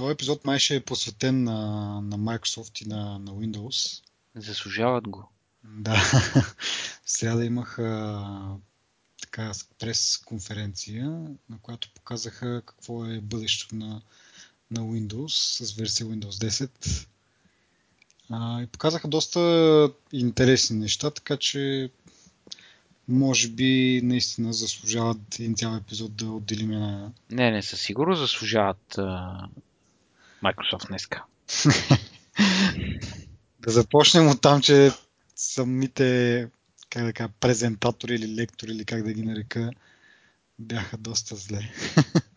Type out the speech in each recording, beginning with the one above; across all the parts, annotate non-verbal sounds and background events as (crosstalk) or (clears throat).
този епизод май ще е посветен на, на Microsoft и на, на Windows. Заслужават го. Да. (laughs) Сега да имах така прес-конференция, на която показаха какво е бъдещето на, на Windows с версия Windows 10. А, и показаха доста интересни неща, така че може би наистина заслужават един цял епизод да отделиме на... Не, не, със сигурно заслужават а... Microsoft днеска. (laughs) да започнем от там, че самите как да кажа, презентатори или лектори, или как да ги нарека, бяха доста зле.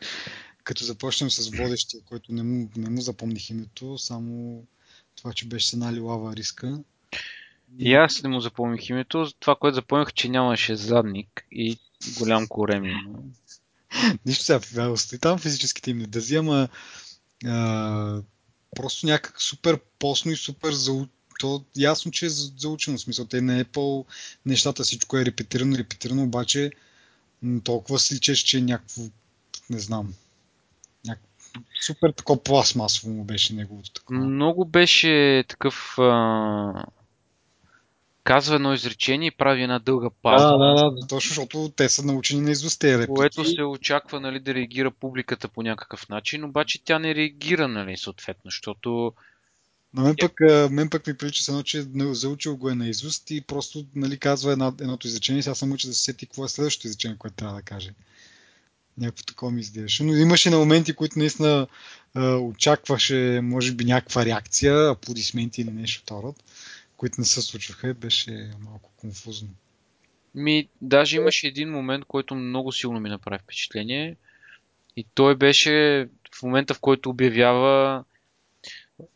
(laughs) Като започнем с водещия, който не му, не му запомних името, само това, че беше една лилава риска. И аз не му запомних името. Това, което запомних, че нямаше задник и голям корем. (laughs) Нищо сега, остави там физическите им недъзи, ама просто някак супер посно и супер за, то ясно, че е заучено. смисъл, те не е по нещата, всичко е репетирано, репетирано, обаче толкова си личеш, че е някакво, не знам, някакво, супер такова пластмасово му беше неговото такова. Много беше такъв а... казва едно изречение и прави една дълга пауза. Да, да, да, точно, защото те са научени на тези реплики. Което се очаква нали, да реагира публиката по някакъв начин, обаче тя не реагира, нали, съответно, защото на мен пък, мен пък ми прилича едно, че заучил го е на изуст и просто нали, казва едно, едното изречение. Сега съм учил да се сети какво е следващото изречение, което трябва да каже. Някакво такова ми изглеждаше. Но имаше на моменти, които наистина очакваше, може би, някаква реакция, аплодисменти или нещо второ, които не се случваха беше малко конфузно. Ми, даже имаше един момент, който много силно ми направи впечатление. И той беше в момента, в който обявява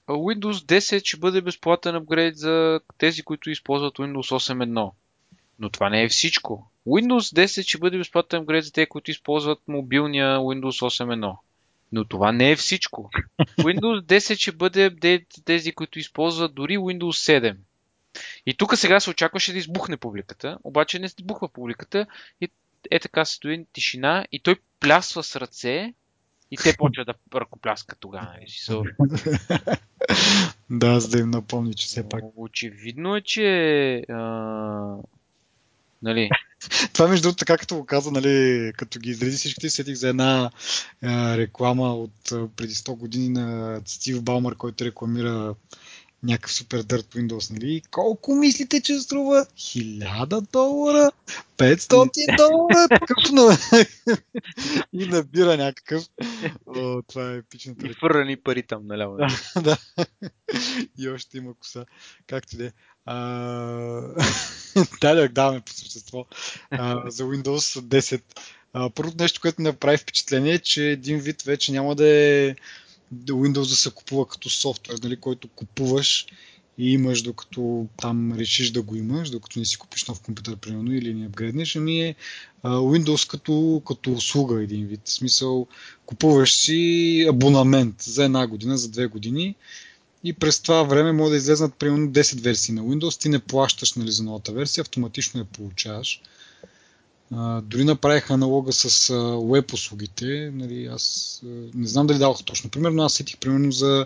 Windows 10 ще бъде безплатен апгрейд за тези, които използват Windows 8.1. Но това не е всичко. Windows 10 ще бъде безплатен апгрейд за тези, които използват мобилния Windows 8.1. Но това не е всичко. (laughs) Windows 10 ще бъде апдейт за тези, които използват дори Windows 7. И тук сега се очакваше да избухне публиката, обаче не избухва публиката и е така стои тишина и той плясва с ръце и те почват да ръкопляскат тогава. Нали? (laughs) да, за да им напомни, че все пак. Очевидно е, че а... нали, (laughs) Това между другото, така като го каза, нали, като ги изреди всичките, сетих за една а, реклама от а, преди 100 години на Стив Балмър, който рекламира някакъв супер дърт Windows, нали? Колко мислите, че струва? 1000 долара? 500 долара? Такъв на... (laughs) и набира някакъв. О, това е епичната. И фърани пари там наляво. (laughs) да. и още има коса. Както де. да, (laughs) да, даваме по същество. А, за Windows 10. А, първото нещо, което ми направи впечатление е, че един вид вече няма да е Windows да се купува като софтуер, нали, който купуваш и имаш докато там решиш да го имаш, докато не си купиш нов компютър, примерно, или не апгрейднеш, ами е Windows като, като услуга един вид. В смисъл, купуваш си абонамент за една година, за две години и през това време може да излезнат примерно 10 версии на Windows, ти не плащаш нали, за новата версия, автоматично я получаваш. Дори направих аналога с веб услугите. Нали, аз не знам дали давах точно пример, но аз сетих примерно за,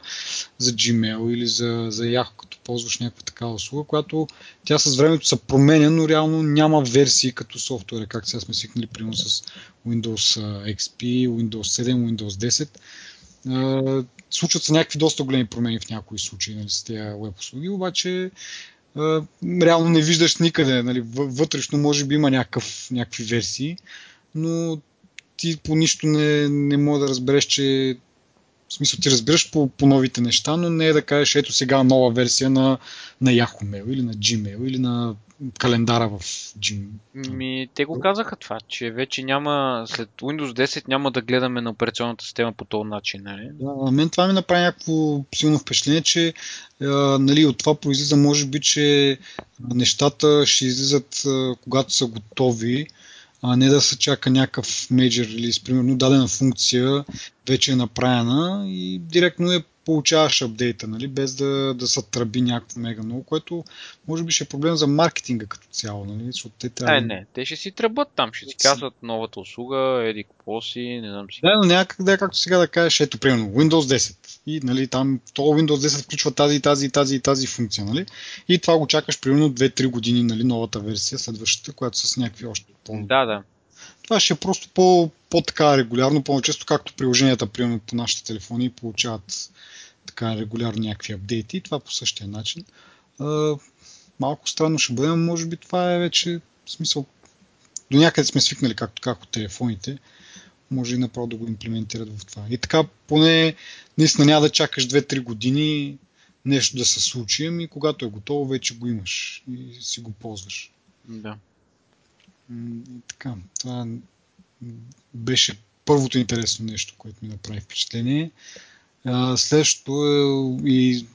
за Gmail или за, за Yahoo, като ползваш някаква такава услуга, която тя с времето се променя, но реално няма версии като софтуера, как сега сме свикнали примерно с Windows XP, Windows 7, Windows 10. А, случват се някакви доста големи промени в някои случаи нали, с тези веб услуги, обаче реално не виждаш никъде. Нали, вътрешно може би има някакъв, някакви версии, но ти по нищо не, не мога да разбереш, че в смисъл ти разбираш по, по новите неща, но не е да кажеш ето сега нова версия на, на Yahoo Mail или на Gmail или на календара в Gmail. Ми, те го казаха това, че вече няма, след Windows 10 няма да гледаме на операционната система по този начин. Нали? Да, на мен това ми направи някакво силно впечатление, че а, нали, от това произлиза може би, че нещата ще излизат а, когато са готови, а не да се чака някакъв мейджор или примерно дадена функция вече е направена и директно е получаваш апдейта, нали, без да, да се тръби някакво мега много, което може би ще е проблем за маркетинга като цяло. Нали, защото те трябва... Не, не, те ще си тръбат там, ще си казват новата услуга, еди какво си, не знам си. Да, но някак да е както сега да кажеш, ето примерно Windows 10 и нали, там то Windows 10 включва тази и тази и тази и тази функция. Нали? И това го чакаш примерно 2-3 години, нали, новата версия, следващата, която с някакви още по Да, да. Това ще е просто по, по-така регулярно, по-често, както приложенията, примерно по нашите телефони, получават така регулярно някакви апдейти и това по същия начин. А, малко странно ще бъде, но може би това е вече в смисъл до някъде сме свикнали, както как от телефоните, може и направо да го имплементират в това. И така, поне наистина няма да чакаш 2-3 години нещо да се случи, ами когато е готово, вече го имаш и си го ползваш. Да. И така, това беше първото интересно нещо, което ми направи впечатление. следващото е и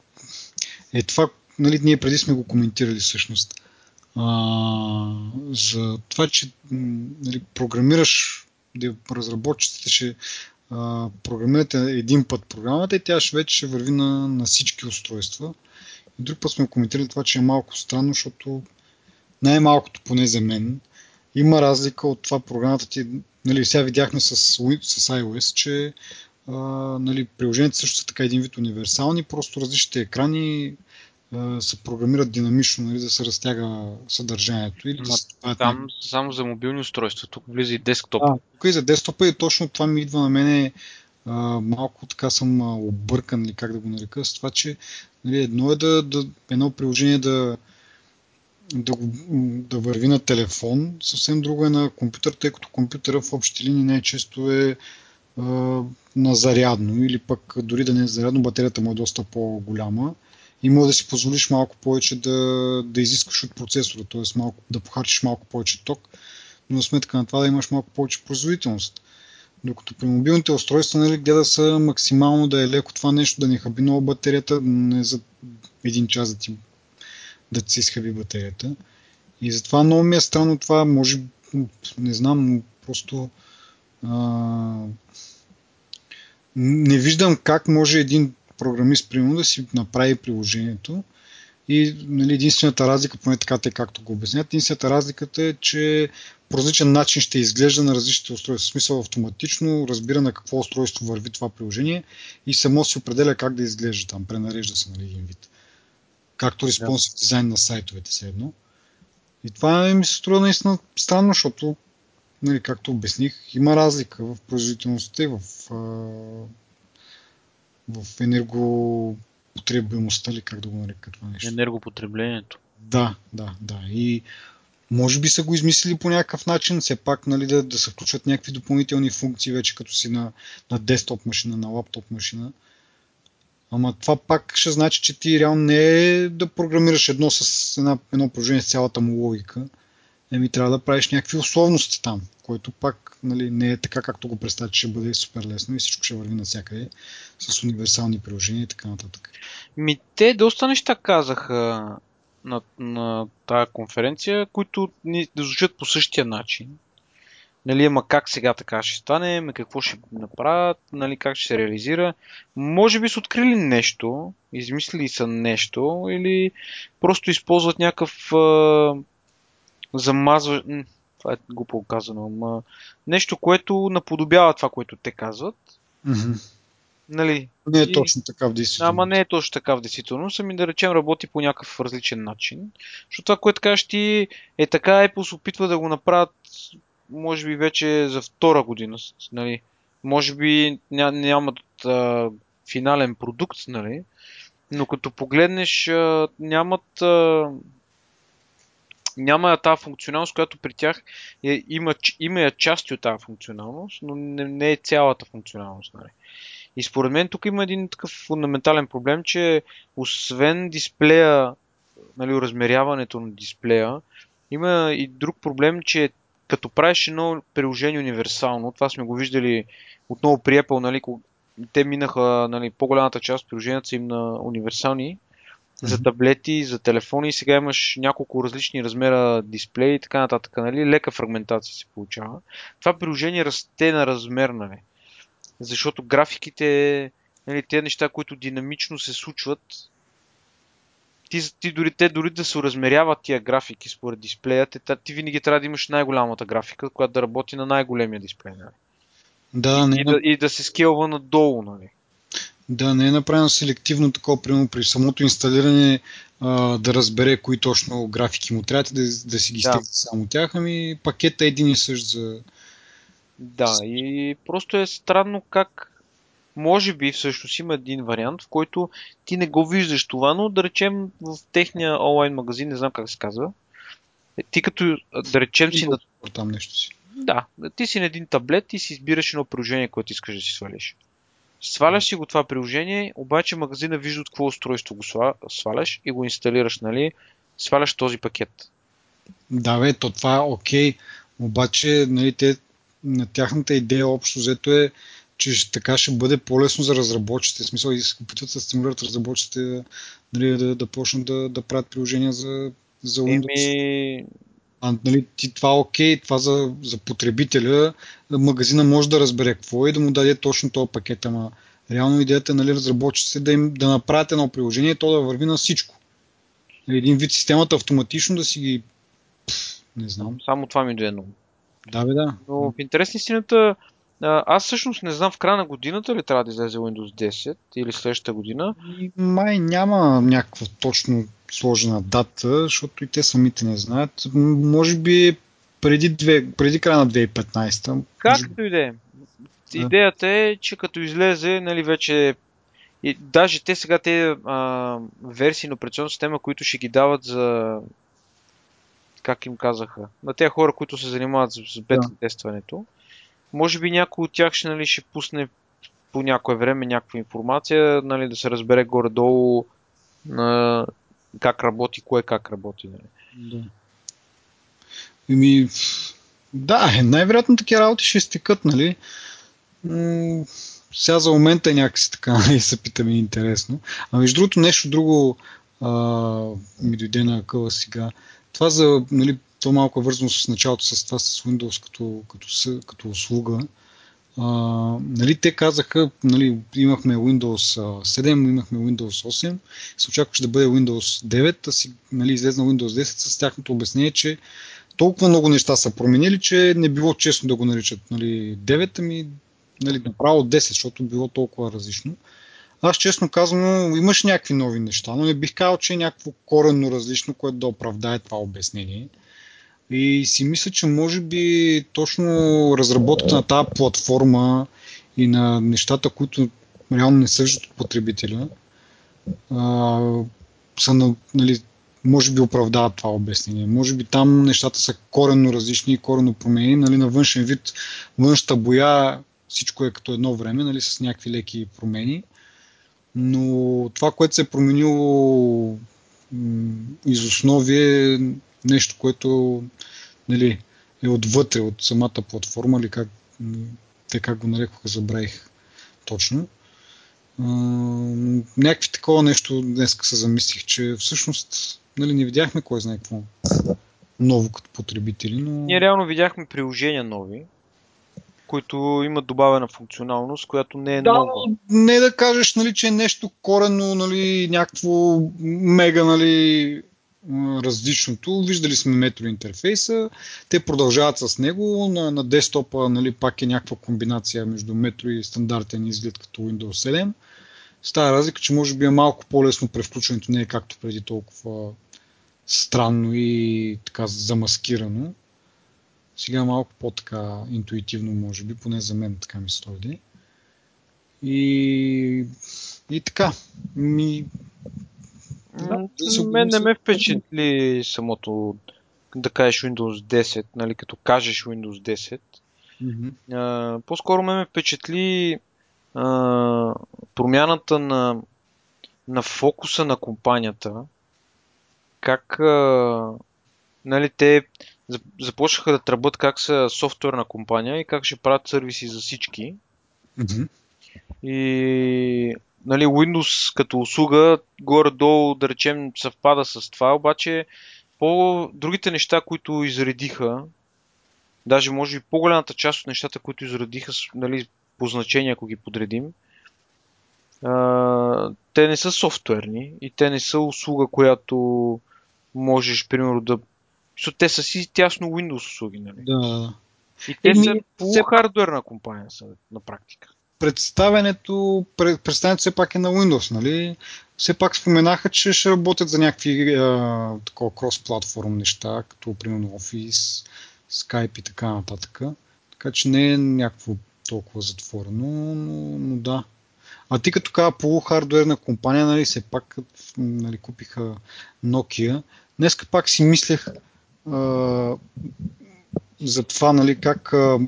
е това, нали, ние преди сме го коментирали всъщност. А, за това, че нали, програмираш, разработчиците ще а, програмирате един път програмата и тя ще вече ще върви на, на всички устройства. И друг път сме коментирали това, че е малко странно, защото най-малкото поне за мен има разлика от това програмата ти. Нали, сега видяхме с, с iOS, че а, нали, приложенията също са така един вид универсални, просто различните екрани се програмират динамично, нали, да се разтяга съдържанието. Или да там само за мобилни устройства, тук влиза и десктоп. А, тук и за десктопа и точно това ми идва на мене а, малко така съм объркан, или как да го нарека, с това, че нали, едно е да, да едно приложение да, да, го, да върви на телефон, съвсем друго е на компютър, тъй като компютъра в общи линии най-често е а, на зарядно или пък дори да не е зарядно, батерията му е доста по-голяма и може да си позволиш малко повече да, да изискаш от процесора, т.е. Малко, да похарчиш малко повече ток, но сметка на това да имаш малко повече производителност. Докато при мобилните устройства нали, гледа са максимално да е леко това нещо, да не хаби много батерията, не за един час да ти да ти се изхаби батерията. И затова много ми е странно това, може, не знам, просто а, не виждам как може един програмист, примерно, да си направи приложението. И нали, единствената разлика, поне така те както го обяснят, единствената разликата е, че по различен начин ще изглежда на различните устройства. В смисъл автоматично разбира на какво устройство върви това приложение и само си определя как да изглежда там, пренарежда се нали, един вид. Както респонсив да. дизайн на сайтовете се едно. И това ми се струва наистина странно, защото, нали, както обясних, има разлика в производителността и в в енергопотребимостта ли, как да го нарека това нещо. Енергопотреблението. Да, да, да. И може би са го измислили по някакъв начин, все пак нали, да, да се включат някакви допълнителни функции вече като си на, на десктоп машина, на лаптоп машина. Ама това пак ще значи, че ти реално не е да програмираш едно с една, едно положение с цялата му логика, еми трябва да правиш някакви условности там, което пак нали, не е така, както го представя, че ще бъде супер лесно и всичко ще върви навсякъде с универсални приложения и така нататък. Ми, те доста неща казаха на, на тази конференция, които ни да звучат по същия начин. Нали, ама как сега така ще стане, ама какво ще направят, нали, как ще се реализира. Може би са открили нещо, измислили са нещо или просто използват някакъв замазва... Това е глупо казано, ама нещо, което наподобява това, което те казват. Mm-hmm. Нали? Не е и... точно така в действителност. Ама не е точно така в действителност, ами да речем работи по някакъв различен начин. Защото това, което кажеш ти е така, Apple се опитва да го направят може би вече за втора година. Нали? Може би ня, нямат а, финален продукт, нали? но като погледнеш, а, нямат а, няма тази функционалност, която при тях е, има, има я части от тази функционалност, но не, не е цялата функционалност. Нали. И според мен тук има един такъв фундаментален проблем, че освен дисплея, нали, размеряването на дисплея, има и друг проблем, че като правиш едно приложение универсално, това сме го виждали отново при Apple, нали, те минаха, нали, по-голямата част от приложенията са им на универсални, за таблети, за телефони. Сега имаш няколко различни размера дисплеи и така нататък. Нали? Лека фрагментация се получава. Това приложение расте на размер, нали? Защото графиките, нали, те неща, които динамично се случват, ти, ти дори, те дори да се размеряват тия графики според дисплея, те, ти винаги трябва да имаш най-голямата графика, която да работи на най-големия дисплей. Нали? Да, и, не, и, да, и да се скелва надолу. Нали? Да, не е направено селективно такова, примерно при самото инсталиране а, да разбере кои точно графики му трябва да, да си ги да. стигне само тях, ами пакета е един и същ за... Да, и просто е странно как може би всъщност има един вариант, в който ти не го виждаш това, но да речем в техния онлайн магазин, не знам как се казва, е, ти като да речем си на... Там нещо си. Да, ти си на един таблет и си избираш едно приложение, което искаш да си свалиш. Сваляш си го това приложение, обаче магазина вижда от какво устройство го сваляш и го инсталираш, нали? Сваляш този пакет. Да, бе, то това е окей. Обаче, нали, те, на тяхната идея общо взето е, че така ще бъде по-лесно за разработчите. В смисъл и се опитват да стимулират разработчите нали, да, да почнат да, да правят приложения за, за Windows. Еми, а, нали, ти, това е окей, това за, за потребителя, магазина може да разбере какво е и да му даде точно този пакет, ама реално идеята е нали, разработчиците да, им, да направят едно приложение и то да върви на всичко. Един вид системата автоматично да си ги... Пфф, не знам. Само това ми е много. Да, бе, да. Но в интерес истината, аз всъщност не знам в края на годината ли трябва да излезе Windows 10 или следващата година. Май няма някаква точно сложена дата, защото и те самите не знаят. Може би преди, две, преди края на 2015. Както дойде. Да. Идеята е, че като излезе, нали вече и даже те сега те а, версии на операционна система, които ще ги дават за как им казаха, на тези хора, които се занимават с бета тестването, може би някой от тях ще, нали, ще пусне по някое време някаква информация, нали, да се разбере горе-долу на как работи, кое как работи. Нали. Да. Еми, да, най-вероятно такива работи ще стекат, нали? М- сега за момента е някакси така, (laughs) нали, се питаме интересно. А между другото, нещо друго а, ми дойде на къла сега. Това за нали, то малко е вързано с началото с това с Windows като, като, като услуга. А, нали, те казаха, нали, имахме Windows 7, имахме Windows 8, се очакваше да бъде Windows 9, а си нали, излезна Windows 10 с тяхното обяснение, че толкова много неща са променили, че не било честно да го наричат нали, 9, ами нали, направо 10, защото било толкова различно. Аз честно казвам, имаш някакви нови неща, но не бих казал, че е някакво коренно различно, което да оправдае това обяснение. И си мисля, че може би точно разработката на тази платформа и на нещата, които реално не съждат от потребителя, а, са, нали, може би оправдават това обяснение. Може би там нещата са коренно различни и коренно променени. Нали, на външен вид, външната боя, всичко е като едно време, нали, с някакви леки промени. Но това, което се е променило из основи е нещо, което нали, е отвътре от самата платформа, или как, те как го нарекоха, забравих точно. А, някакви такова нещо днес се замислих, че всъщност нали, не видяхме кой знае какво ново като потребители, но... Ние реално видяхме приложения нови, които имат добавена функционалност, която не е да, нова. Не да кажеш, нали, че е нещо корено, нали, някакво мега, нали, различното. Виждали сме метро интерфейса, те продължават с него. На, на десктопа нали, пак е някаква комбинация между метро и стандартен изглед като Windows 7. Става разлика, че може би е малко по-лесно превключването, не е както преди толкова странно и така замаскирано. Сега е малко по-така интуитивно, може би, поне за мен така ми стойде. И, и така. Ми, да, мен не ме впечатли самото да кажеш Windows 10, нали, като кажеш Windows 10. Mm-hmm. А, по-скоро ме ме впечатли а, промяната на, на фокуса на компанията. Как а, нали, те започнаха да тръбат как са софтуерна компания и как ще правят сервиси за всички. Mm-hmm. И нали, Windows като услуга горе-долу, да речем, съвпада с това, обаче по другите неща, които изредиха, даже може би по-голямата част от нещата, които изредиха, нали, по значение, ако ги подредим, а, те не са софтуерни и те не са услуга, която можеш, примерно, да... Те са си тясно Windows услуги, нали? Да. И те Еми, са по хардуерна компания са, на практика. Представенето, представенето все пак е на Windows, нали? Все пак споменаха, че ще работят за някакви такова крос-платформ неща, като примерно Office, Skype и така нататък. Така че не е някакво толкова затворено, но, но да. А ти като така полухардуерна компания, нали, все пак нали, купиха Nokia. Днеска пак си мислех а, за това, нали, как а,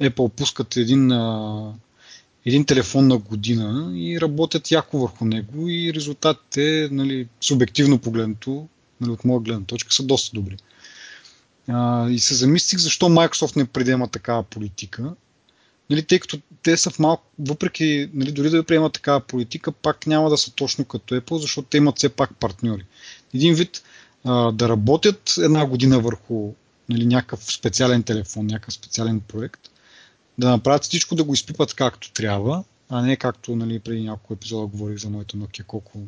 Apple пускат един, а, един телефон на година и работят яко върху него и резултатите, нали, субективно погледнато, нали, от моя гледна точка, са доста добри. А, и се замислих защо Microsoft не предема такава политика. Нали, тъй като те са в малко, въпреки, нали, дори да приемат такава политика, пак няма да са точно като Apple, защото те имат все пак партньори. Един вид а, да работят една година върху нали, някакъв специален телефон, някакъв специален проект, да направят всичко да го изпипат както трябва, а не както нали, преди няколко епизода говорих за моето Nokia, колко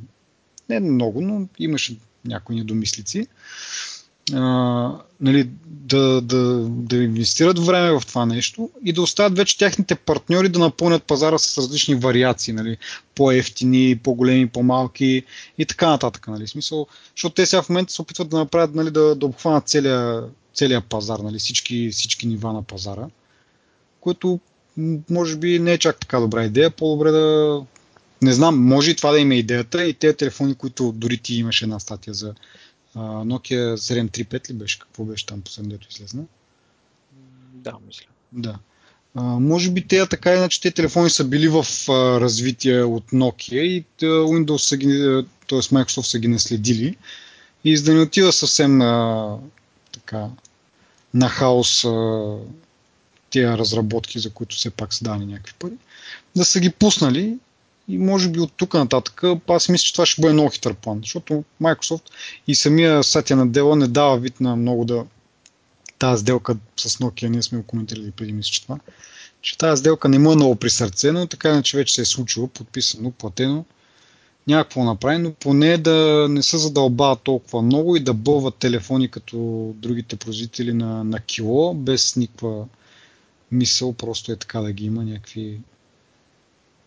не много, но имаше някои недомислици а, нали, да, да, да инвестират време в това нещо и да оставят вече тяхните партньори да напълнят пазара с различни вариации, нали, по-ефтини, по-големи, по-малки и така нататък. Нали, смисъл, защото те сега в момента се опитват да направят, нали, да, да обхванат целия, целия пазар, нали, всички, всички нива на пазара, което може би не е чак така добра идея, по-добре да не знам, може и това да има идеята и тези телефони, които дори ти имаше една статия за Nokia 735 ли беше? Какво беше там последното излезна? Да, мисля. Да. А, може би те така иначе те телефони са били в а, развитие от Nokia и а, Windows са ги, т.е. Microsoft са ги наследили. И за да не отива съвсем а, така на хаос а, тия разработки, за които все пак са дани някакви пари, да са ги пуснали и може би от тук нататък, аз мисля, че това ще бъде много хитър план, защото Microsoft и самия Сатя на Дела не дава вид на много да тази сделка с Nokia, ние сме го коментирали преди мисля, че това, че тази сделка не му е много при сърце, но така иначе вече се е случило, подписано, платено, някакво направи, но поне да не се задълбават толкова много и да бълват телефони като другите производители на, на кило, без никаква мисъл, просто е така да ги има някакви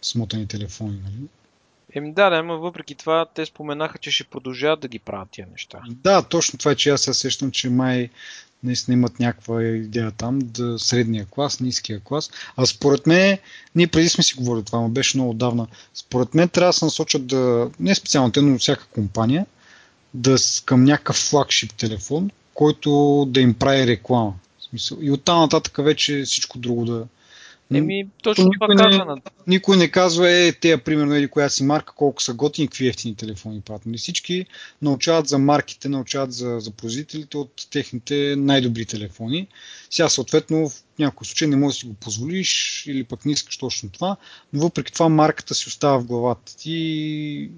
смотани телефони, нали? Еми да, да, но въпреки това те споменаха, че ще продължават да ги правят тия неща. Да, точно това е, че аз се сещам, че май наистина имат някаква идея там, да средния клас, ниския клас. А според мен, ние преди сме си говорили това, но беше много давна, според мен трябва да се насочат да, не специално те, но всяка компания, да към някакъв флагшип телефон, който да им прави реклама. И оттам нататък вече всичко друго да, Еми, точно това казва. Не, никой не казва, е, те, примерно, или коя си марка, колко са готини, какви ефтини телефони правят. Нали всички научават за марките, научават за, за производителите от техните най-добри телефони. Сега, съответно, в някой случай не можеш да си го позволиш или пък не искаш точно това, но въпреки това марката си остава в главата ти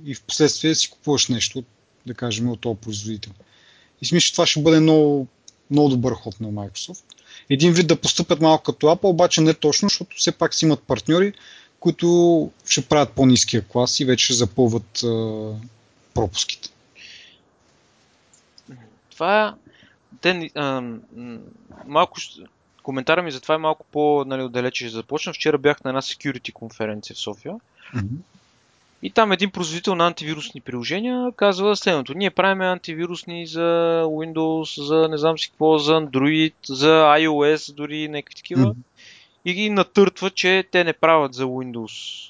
и в последствие си купуваш нещо, да кажем, от този производител. И смисля, че това ще бъде много, много добър ход на Microsoft един вид да постъпят малко като Apple, обаче не точно, защото все пак си имат партньори, които ще правят по-низкия клас и вече ще запълват а, пропуските. Това те, а, малко коментара ми за това е малко по-нали, отдалече ще започна. Вчера бях на една security конференция в София. Mm-hmm. И там един производител на антивирусни приложения казва следното. Ние правим антивирусни за Windows, за не знам си какво, за Android, за iOS, дори някакви такива. Mm-hmm. И ги натъртва, че те не правят за Windows,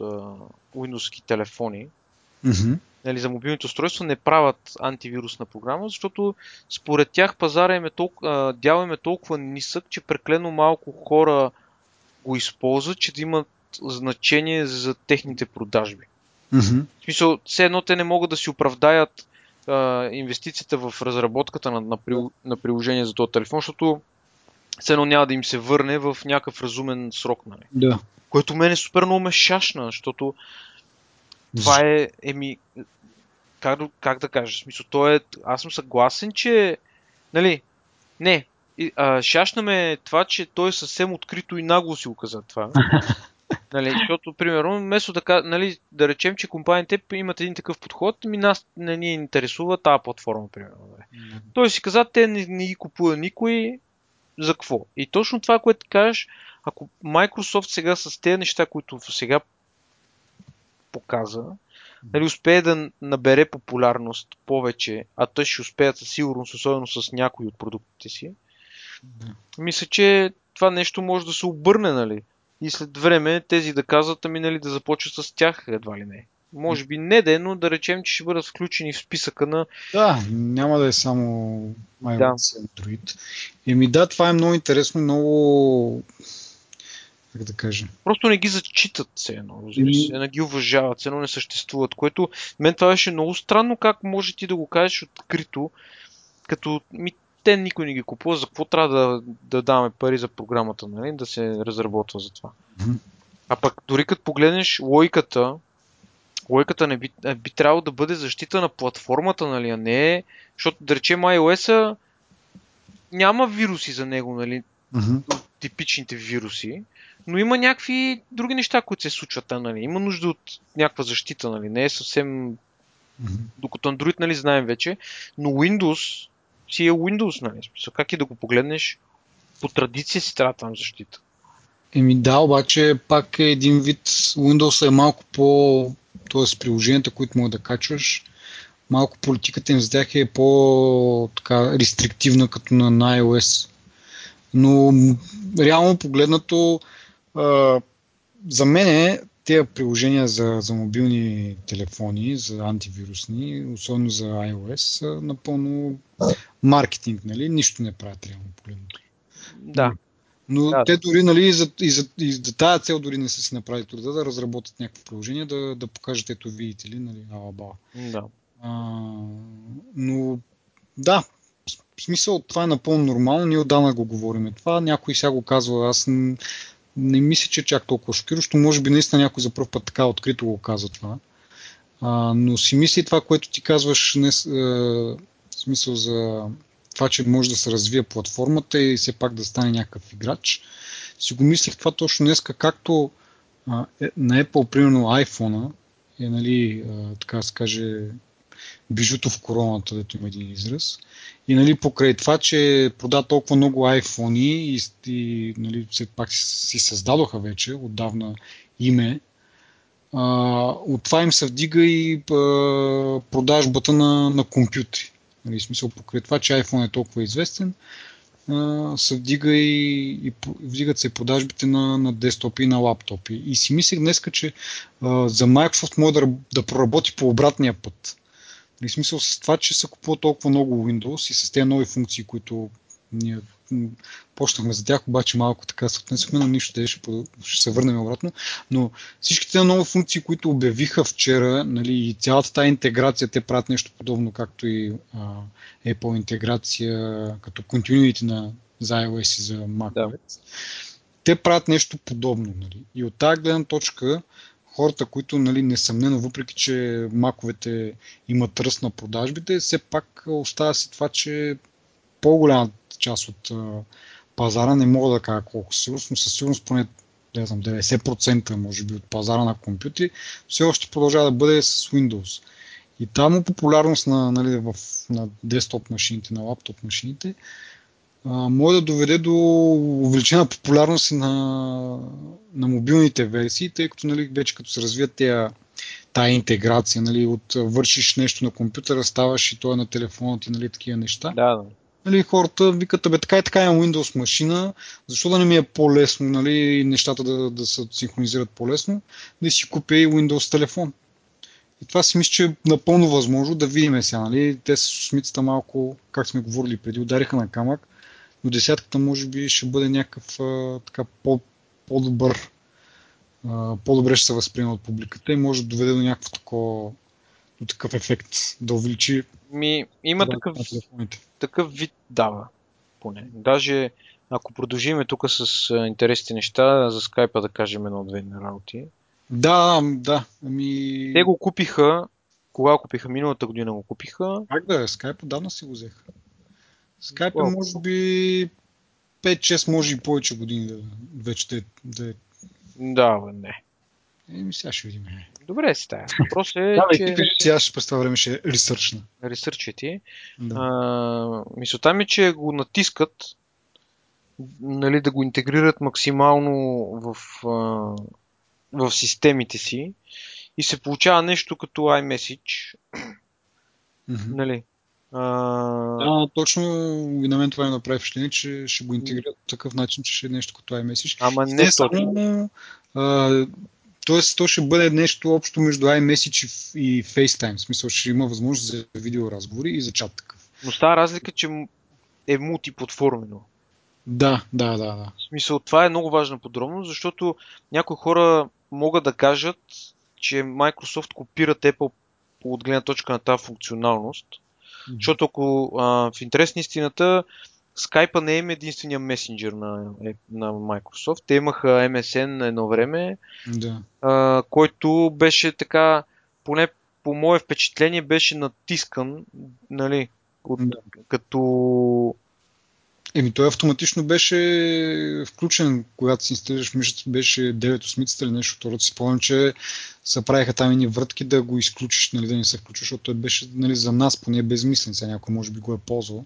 Windowски телефони. Mm-hmm. Нали, за мобилните устройства не правят антивирусна програма, защото според тях пазара им е толкова, дял им е толкова нисък, че преклено малко хора го използват, че да имат значение за техните продажби. Mm-hmm. В смисъл, все едно те не могат да си оправдаят а, инвестицията в разработката на, на, на приложение за този телефон, защото все едно няма да им се върне в някакъв разумен срок. Нали? Да. Което мен е супер много ме шашна, защото това е, еми, как, как да кажа, смисъл, то е, аз съм съгласен, че, нали, не, а, шашна ме това, че той съвсем открито и нагло си оказа това. (laughs) Нали, защото, примерно, вместо да, нали, да речем, че компаниите имат един такъв подход, ми нас не ни интересува тази платформа, примерно. Нали. Mm-hmm. Той си каза, те не, не ги купува никой, за какво? И точно това, което кажеш, ако Microsoft сега с тези неща, които сега показа, нали, успее да набере популярност повече, а те ще успеят със сигурност, особено с някои от продуктите си, мисля, че това нещо може да се обърне, нали? И след време тези да казват, ами нали, да започват с тях едва ли не. Може би не да е, но да речем, че ще бъдат включени в списъка на... Да, няма да е само iOS и Android. Еми да, това е много интересно, много... Как да кажа? Просто не ги зачитат все едно, разбира се, не ги уважават, все едно не съществуват, което мен това беше много странно, как може ти да го кажеш открито, като ми, те никой не ги купува, за какво трябва да, да даваме пари за програмата, нали? да се разработва за това. А пък дори като погледнеш логиката, логиката не би, би трябвало да бъде защита на платформата, нали, а не, защото да речем iOS-а няма вируси за него, нали, Мгм. типичните вируси, но има някакви други неща, които се случват нали. Има нужда от някаква защита, нали. Не е съвсем... Мгм. Докато Android, нали, знаем вече, но Windows си е Windows, нали. Смисъл, как и да го погледнеш, по традиция си трябва там защита. Еми да, обаче пак е един вид Windows е малко по... т.е. приложенията, които могат да качваш, малко политиката им за тях е по така рестриктивна като на, на iOS. Но реално погледнато а, за мен е тези приложения за, за мобилни телефони, за антивирусни, особено за iOS, са напълно маркетинг, нали? Нищо не правят реално погледнато. Да. Но Да. те дори, нали, и за, и, за, и за тази цел дори не са си направили труда да разработят някакво приложение, да, да покажат, ето видите ли, нали, ала бала. Да. А, но да, в смисъл това е напълно нормално, ние отдавна го говорим това, някой сега го казва, аз н- не мисля, че е чак толкова шокиращо, може би наистина някой за първ път така открито го казва това. А, но си мисли това, което ти казваш, не, с- е, смисъл за това, че може да се развие платформата и все пак да стане някакъв играч. Си го мислих това точно днеска, както а, е, на Apple, примерно iPhone е, нали, а, така да се каже, бижуто в короната, дето има един израз. И нали, покрай това, че прода толкова много iPhone и, и нали, все пак си, си създадоха вече отдавна име, а, от това им се вдига и а, продажбата на, на компютри. Нали, смисъл, покрай това, че iPhone е толкова известен, се вдига и, и вдигат се продажбите на, на десктопи и на лаптопи. И си мислех днес, че а, за Microsoft може да, да проработи по обратния път. Нали, В смисъл с това, че се купува толкова много Windows и с тези нови функции, които ние почнахме за тях, обаче малко така се отнесохме, но нищо, те ще, ще се върнем обратно. Но всичките нови функции, които обявиха вчера, нали, и цялата тази интеграция, те правят нещо подобно, както и а, Apple интеграция, като continuity на за iOS и за macOS. Да. Те правят нещо подобно. Нали. И от тази гледна точка, хората, които нали, несъмнено, въпреки че маковете имат ръст на продажбите, все пак остава си това, че по-голямата част от пазара, не мога да кажа колко сигурност, но със сигурност поне не знам, 90% може би от пазара на компютри, все още продължава да бъде с Windows. И там популярност на, нали, в, на десктоп машините, на лаптоп машините, може да доведе до увеличена популярност на, на мобилните версии, тъй като нали, вече като се развият тези тая интеграция, нали, от вършиш нещо на компютъра, ставаш и то е на телефона ти, нали, такива неща. Да, да. Нали, хората викат, бе, така и така имам Windows машина, защо да не ми е по-лесно, нали, нещата да, да се синхронизират по-лесно, да си купя и Windows телефон. И това си мисля, че е напълно възможно да видим сега. Нали? Те с осмицата малко, как сме говорили преди, удариха на камък, но десятката може би ще бъде някакъв а, така по, по-добър, а, по-добре ще се възприема от публиката и може да доведе до някакво такова, такъв ефект, да увеличи Ми, има такъв, такъв вид дава. Поне. Даже ако продължиме тук с интересните неща, за скайпа да кажем едно-две работи. Да, да. Ами... Те го купиха, кога го купиха? Миналата година го купиха. Как да е? Скайп отдавна си го взеха. Скайп е Колко? може би 5-6, може и повече години да, вече да, е- да е. Да, бе, не. Еми сега ще видим. Е. Добре тая. (laughs) Въпрос е, Да, че ти аз ще през това време ще ресърчна. ресърча ти. Да. А, мисълта ми, е, че го натискат, нали, да го интегрират максимално в, в системите си и се получава нещо като iMessage. Нали? А, Да, точно и на мен това ми направи впечатление, че ще го интегрират по такъв начин, че ще е нещо като iMessage. ама не не точно. само, а, Тоест, то ще бъде нещо общо между iMessage и FaceTime. В смисъл, ще има възможност за видеоразговори и за чат такъв. Но става разлика, че е мултиплатформено. Да, да, да, да. В смисъл, това е много важна подробност, защото някои хора могат да кажат, че Microsoft копират Apple от гледна точка на тази функционалност. Защото ако а, в интерес на истината, Skype не е единствения месенджер на, е- на Microsoft. Те имаха MSN на едно време, Да. а, който беше така, поне по мое впечатление, беше натискан, нали, от, Да. като... Еми, той автоматично беше включен, когато си инсталираш мишата, беше 9 осмицата или нещо второто. Си спомням, че се правиха там едни вратки да го изключиш, нали, да не се включва, защото той беше нали, за нас поне безмислен. Сега някой може би го е ползвал,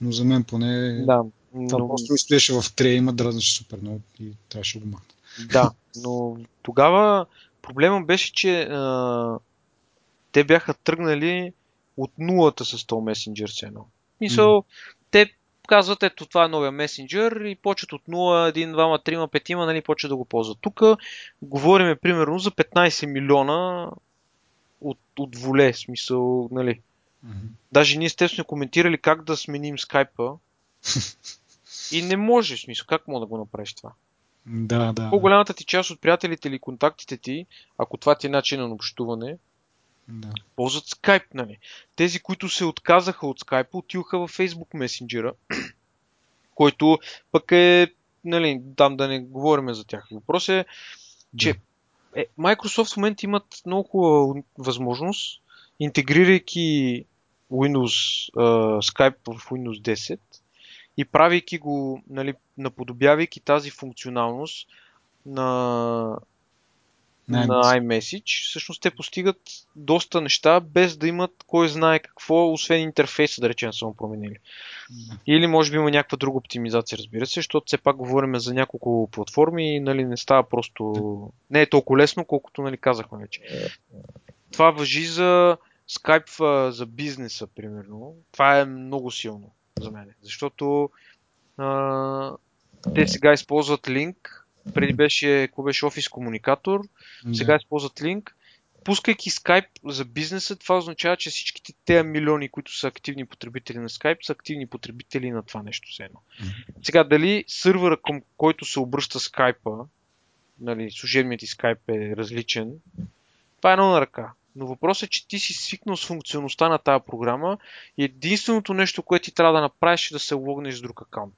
но за мен поне Да, това но, просто ми стоеше в трея, има дразнаше супер много и трябваше го махна. да, (laughs) но тогава проблема беше, че а, те бяха тръгнали от нулата с този месенджер с едно. Мисъл, те казват, ето това е новия месенджер и почват от 0, 1, 2, 3, 5, нали, почват да го ползват. Тук говорим примерно за 15 милиона от, от воле, смисъл, нали. Даже ние естествено коментирали как да сменим скайпа (laughs) и не може, в смисъл, как мога да го направиш това? Да, да. По-голямата ти част от приятелите или контактите ти, ако това ти е начин на общуване, да. ползват Skype, нали? Тези, които се отказаха от Skype, отидоха във Facebook Messenger, (clears throat) който пък е, нали, там да не говорим за тях. Въпрос е, че е, Microsoft в момента имат много хубава възможност, интегрирайки Windows, а, Skype в Windows 10 и правейки го, нали, наподобявайки тази функционалност на, На на iMessage, всъщност те постигат доста неща, без да имат кой знае какво, освен интерфейса, да речем, са му променили. Или може би има някаква друга оптимизация, разбира се, защото все пак говорим за няколко платформи и нали, не става просто... Не е толкова лесно, колкото нали, казахме вече. Това въжи за Skype а, за бизнеса, примерно. Това е много силно за мен. Защото а, те сега използват Link. Преди беше, какво беше Office комуникатор. Сега Да. използват Link. Пускайки Skype за бизнеса, това означава, че всичките тези милиони, които са активни потребители на Skype, са активни потребители на това нещо все едно. Мгм. Сега, дали сървъра, към който се обръща Skype, нали, служебният ти Skype е различен, това е едно на ръка. Но въпросът е, че ти си свикнал с функционалността на тази програма и единственото нещо, което ти трябва да направиш е да се логнеш с друг акаунт.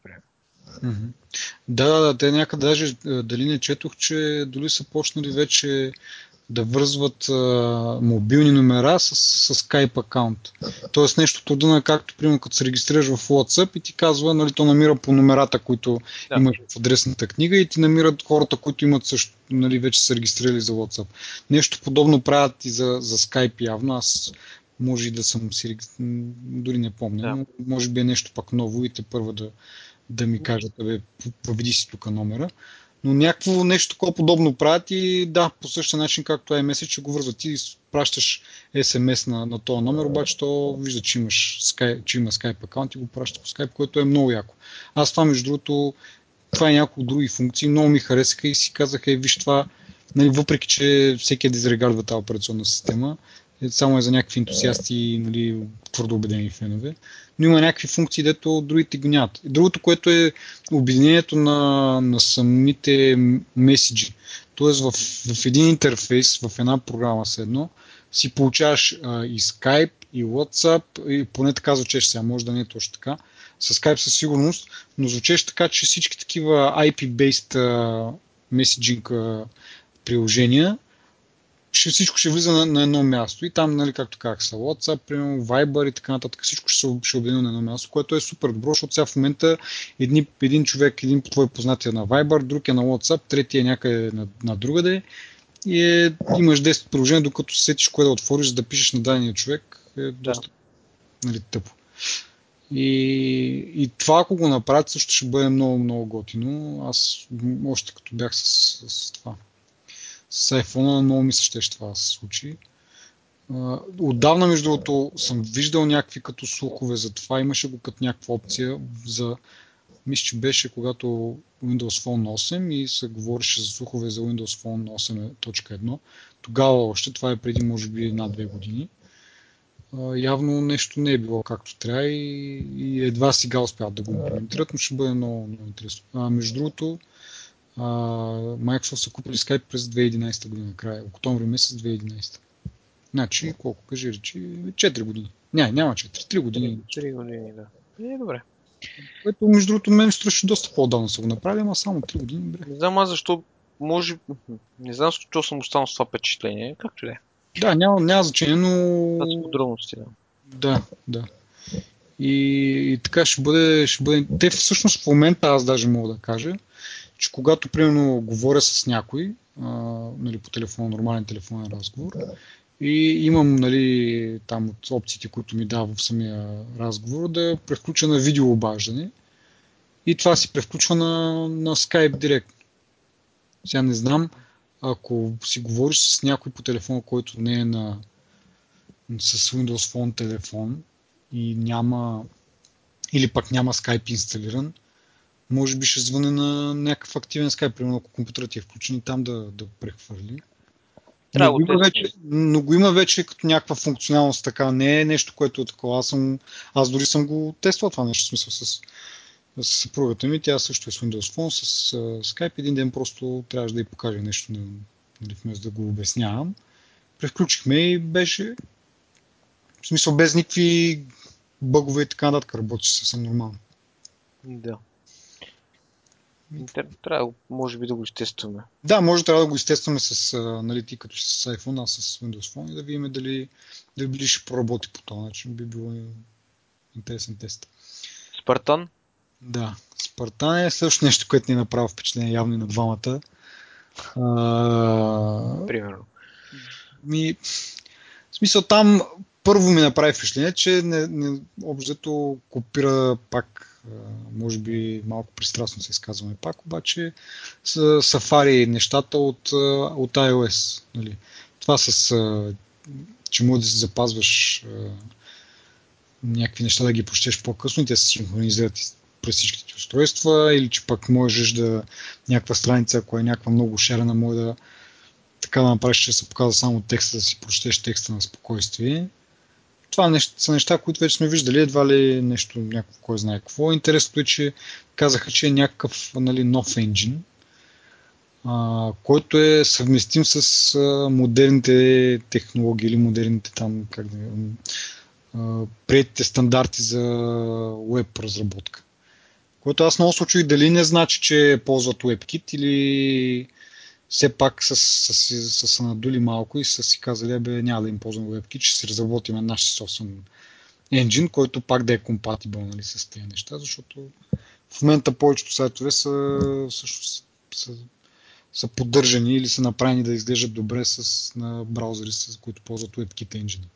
Да, да, да, те някъде даже дали не четох, че дори са почнали вече да връзват а, мобилни номера с, с Skype акаунт. Тоест нещо трудно е както, примерно, като се регистрираш в WhatsApp и ти казва, нали, то намира по номерата, които Да. имаш в адресната книга и ти намират хората, които имат също, нали, вече са регистрирали за WhatsApp. Нещо подобно правят и за, за Skype явно. Аз може и да съм си, дори не помня, Да. но може би е нещо пак ново и те първа да, да ми кажат, бе, въведи си тук номера. Но някакво нещо такова подобно правят и да, по същия начин както iMessage, че го вързват. Ти пращаш SMS на, на този номер, обаче то вижда, че, имаш Skype, че има Skype акаунт и го праща по Skype, което е много яко. Аз това, между другото, това е няколко други функции, много ми харесаха и си казаха, е, виж това, нали, въпреки, че всеки е дизрегардва тази операционна система, е, само е за някакви ентусиасти, нали, твърдо убедени фенове, но има някакви функции, дето другите го нямат. Другото, което е обединението на, на самите меседжи. Тоест в, в един интерфейс, в една програма с едно, си получаваш а, и Skype, и WhatsApp, и поне така звучеше сега, може да не е точно така, с Skype със сигурност, но звучеше така, че всички такива IP-based меседжинг приложения ще, всичко ще влиза на, на едно място и там, нали, както казах, са WhatsApp, примерно, Viber и така нататък, всичко ще се ще обедини на едно място, което е супер добро, защото сега в момента едни, един човек, един твой познат е на Viber, друг е на WhatsApp, третия е някъде на, на другаде и е, имаш 10 приложения, докато се сетиш кое да отвориш, за да пишеш на дадения човек, е доста нали, тъпо. И, и това, ако го направят, също ще бъде много, много готино. Аз още като бях с, с това с iPhone много ми се ще това да се случи. Отдавна, между другото, съм виждал някакви като слухове за това. Имаше го като някаква опция за мисля, че беше когато Windows Phone 8 и се говореше за слухове за Windows Phone 8.1. Тогава още, това е преди може би една-две години. Явно нещо не е било както трябва и, и едва сега успяват да го имплементират, но ще бъде много, много интересно. А, между другото, а, Microsoft са купили Skype през 2011 година, края, октомври месец 2011. Значи, колко кажи речи? 4 години. Не, няма 4, 3 години. 3 години, да. Е, добре. Което, между другото, мен струваше доста по-давно са го направили, ама само 3 години. Бре. Не знам аз защо, може, не знам защо съм останал с това впечатление, както и да е. Да, няма, няма значение, но... Това са подробности, да. Да, да. И, и така ще бъде, ще бъде... Те всъщност в момента аз даже мога да кажа, че когато примерно говоря с някой, а, нали, по телефон, нормален телефонен разговор, и имам нали, там от опциите, които ми дава в самия разговор, да превключа на видео обаждане. И това си превключва на, на Skype директно. Сега не знам, ако си говориш с някой по телефон, който не е на с Windows Phone телефон и няма или пък няма Skype инсталиран, може би ще звъне на някакъв активен Skype, примерно ако компютърът ти е включен и там да, да прехвърли. Но го, има вече, но го има вече като някаква функционалност, така не е нещо, което е такова. Аз, съм, аз дори съм го тествал това нещо, в смисъл с, с съпругата ми, тя също е с Windows Phone, с uh, Skype. Един ден просто трябваше да й покажа нещо, нали, вместо да го обяснявам. Превключихме и беше в смисъл без никакви бъгове и така нататък работи съвсем нормално. Да. Трябва, може би, да го изтестваме. Да, може трябва да го изтестваме с, нали, ти като с iPhone, аз с Windows Phone и да видим дали, дали ще проработи по този начин. Би било интересен тест. Спартан? Да. Спартан е също нещо, което ни направи впечатление явно и на двамата. А... Примерно. Ми, в смисъл там първо ми направи впечатление, че не, не, общо копира пак може би малко пристрастно се изказваме пак, обаче с Safari нещата от, от iOS. Нали. Това с, че може да си запазваш някакви неща да ги прочетеш по-късно и те се синхронизират през всичките устройства, или че пък можеш да някаква страница, ако е някаква много шерена, може да така да направиш, че се показва само текста, да си прочетеш текста на спокойствие това нещо, са неща, които вече сме виждали, едва ли нещо, някакво, кой знае какво. Интересното е, че казаха, че е някакъв нали, нов енджин, който е съвместим с а, модерните технологии или модерните там, как да приятите стандарти за веб разработка. Което аз много случаи дали не значи, че ползват WebKit или все пак са, са, са, са, надули малко и са си казали, бе, няма да им ползваме WebKit, ще си разработим наш собствен енджин, който пак да е компатибъл нали, с тези неща, защото в момента повечето сайтове са, също, са, са поддържани или са направени да изглеждат добре с, на браузъри, с които ползват WebKit енджини.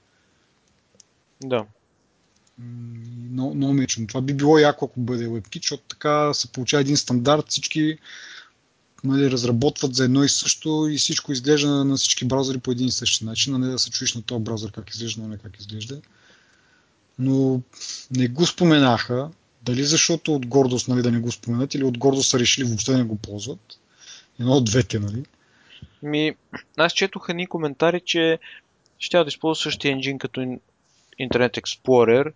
Да. Много, много ми е Това би било яко, ако бъде WebKit, защото така се получава един стандарт, всички нали, разработват за едно и също и всичко изглежда на всички браузъри по един и същи начин, а не да се чуеш на този браузър как изглежда, но не как изглежда. Но не го споменаха, дали защото от гордост нали, да не го споменат или от гордост са решили въобще да не го ползват. Едно от двете, нали? Ми, аз четох едни коментари, че ще да използва същия енджин като Internet Explorer.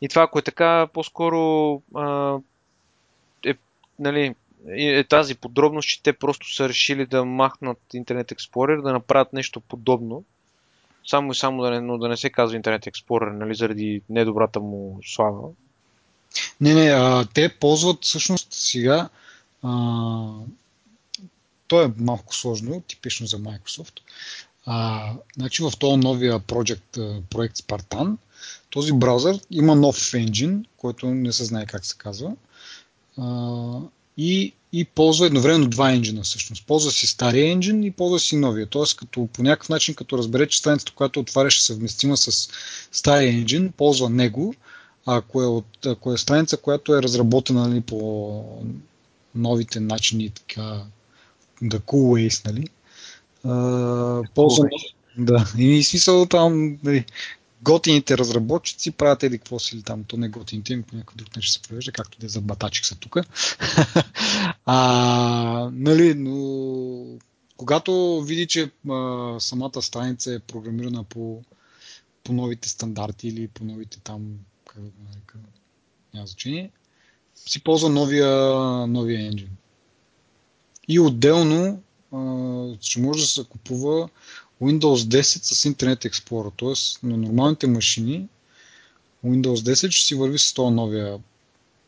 И това, ако е така, по-скоро а, е, нали, е тази подробност, че те просто са решили да махнат Internet Explorer, да направят нещо подобно. Само и само да не, но да не се казва Internet Explorer, нали, заради недобрата му слава. Не, не, а, те ползват всъщност сега. А, то е малко сложно, типично за Microsoft. А, значи в този новия проект, проект Spartan, този браузър има нов енджин, който не се знае как се казва. А, и, и ползва едновременно два енджина всъщност. Ползва си стария енджин и ползва си новия. Тоест, като по някакъв начин, като разбере, че страницата, която отваряш е съвместима с стария енджин, ползва него. А ако е, от, ако е страница, която е разработена нали, по новите начини, така, да cool ways, нали, А, ползвам, да. И смисъл там, нали, готините разработчици правят еди какво си или там, то не готините, им по някакъв друг начин се провежда, както да за батачик са тук. (laughs) нали, но когато види, че а, самата страница е програмирана по, по новите стандарти или по новите там, как да нарека, няма значение, си ползва новия, новия енджин. И отделно а, ще може да се купува Windows 10 с Internet Explorer, т.е. на нормалните машини Windows 10 ще си върви с този новия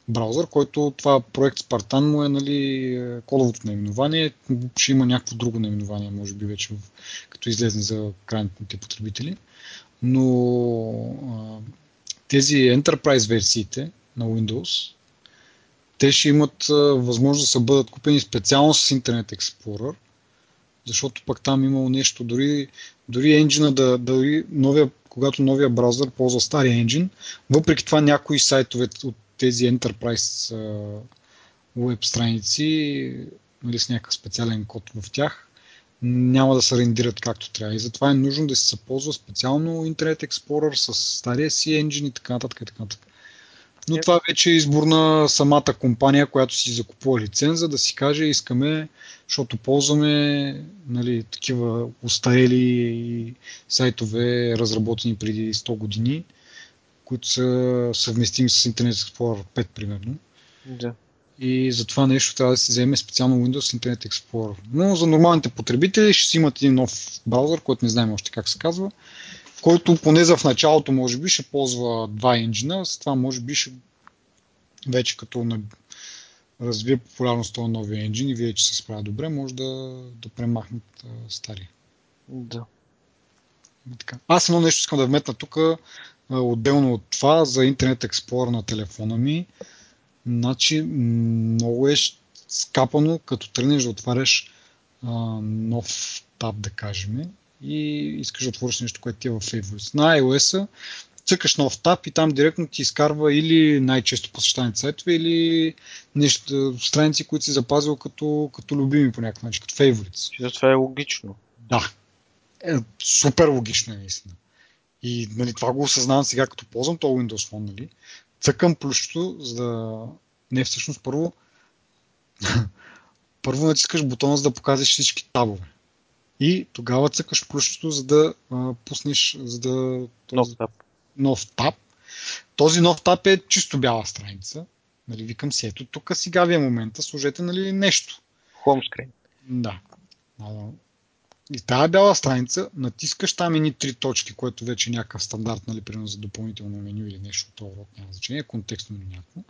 браузър, който това проект Spartan му е нали, кодовото наименование, ще има някакво друго наименование, може би вече като излезне за крайните потребители. Но тези Enterprise версиите на Windows, те ще имат възможност да бъдат купени специално с Internet Explorer, защото пък там имало нещо, дори, дори енджина да, дори новия, когато новия браузър ползва стария енджин, въпреки това някои сайтове от тези Enterprise веб страници нали, с някакъв специален код в тях, няма да се рендират както трябва. И затова е нужно да се ползва специално Internet Explorer с стария си енджин и така нататък. И така нататък. Но yeah. това вече е избор на самата компания, която си закупува лиценза, да си каже, искаме, защото ползваме нали, такива устарели сайтове, разработени преди 100 години, които са съвместими с Internet Explorer 5, примерно. Да. И за това нещо трябва да се вземе специално Windows Internet Explorer. Но за нормалните потребители ще си имат един нов браузър, който не знаем още как се казва, който поне за в началото може би ще ползва два енджина, с това може би ще вече като на... развие популярност този новия енджин и вие, че се справя добре, може да, да премахнат а, стария. Да. Така. Аз едно нещо искам да вметна тук, отделно от това, за Internet Explorer на телефона ми. Значи, много е скапано, като тръгнеш да отваряш а, нов таб, да кажем, и искаш да отвориш нещо, което ти е в Favorites. На iOS цъкаш нов таб и там директно ти изкарва или най-често посещаните сайтове, или нещо, страници, които си запазил като, като любими по някакъв начин, като Favorites. Това е логично. Да. Е, супер логично е наистина. И нали, това го осъзнавам сега, като ползвам този Windows Phone. Нали? Цъкам плющото, за да... Не, всъщност първо... (laughs) първо натискаш бутона, за да покажеш всички табове. И тогава цъкаш плющото, за да а, пуснеш, за да... Нов таб. Нов таб. Този нов таб е чисто бяла страница. Нали, викам си, ето тук сега ви е момента, сложете нали, нещо. Хомскрин. Да. И тази бяла страница, натискаш там едни три точки, което вече е някакъв стандарт, нали, примерно за допълнително меню или нещо от това род, няма значение, контекстно меню някакво.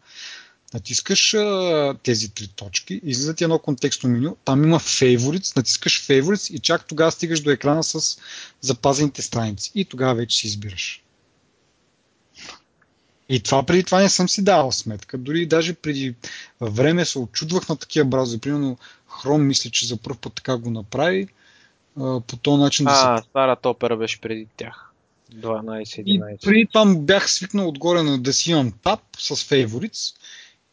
Натискаш а, тези три точки, излиза ти едно контекстно меню, там има favorites, натискаш favorites и чак тогава стигаш до екрана с запазените страници. И тогава вече си избираш. И това преди това не съм си давал сметка. Дори даже преди време се очудвах на такива браузъри. Примерно Chrome мисля, че за първ път така го направи по този начин а, да се... старата опера беше преди тях. 12-11. И преди това бях свикнал отгоре на да си имам таб с favorites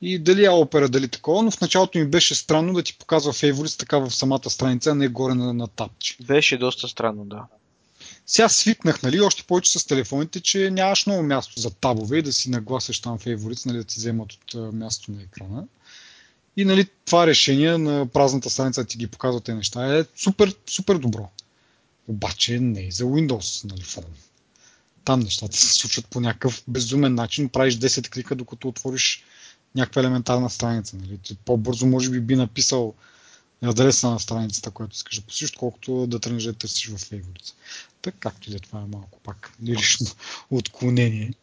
и дали е опера, дали такова, но в началото ми беше странно да ти показва favorites така в самата страница, а не горе на, на табче. Беше доста странно, да. Сега свикнах, нали, още повече с телефоните, че нямаш много място за табове и да си нагласиш там favorites, нали, да ти вземат от място на екрана. И нали, това решение на празната страница да ти ги показва тези неща е супер, супер добро. Обаче не е за Windows нали, фон. Там нещата се случват по някакъв безумен начин. Правиш 10 клика, докато отвориш някаква елементарна страница. Нали. По-бързо може би би написал адреса на страницата, която искаш да посиш, колкото да тръгнеш да търсиш в Favorites. Така, както и да това е малко пак лирично (laughs) отклонение.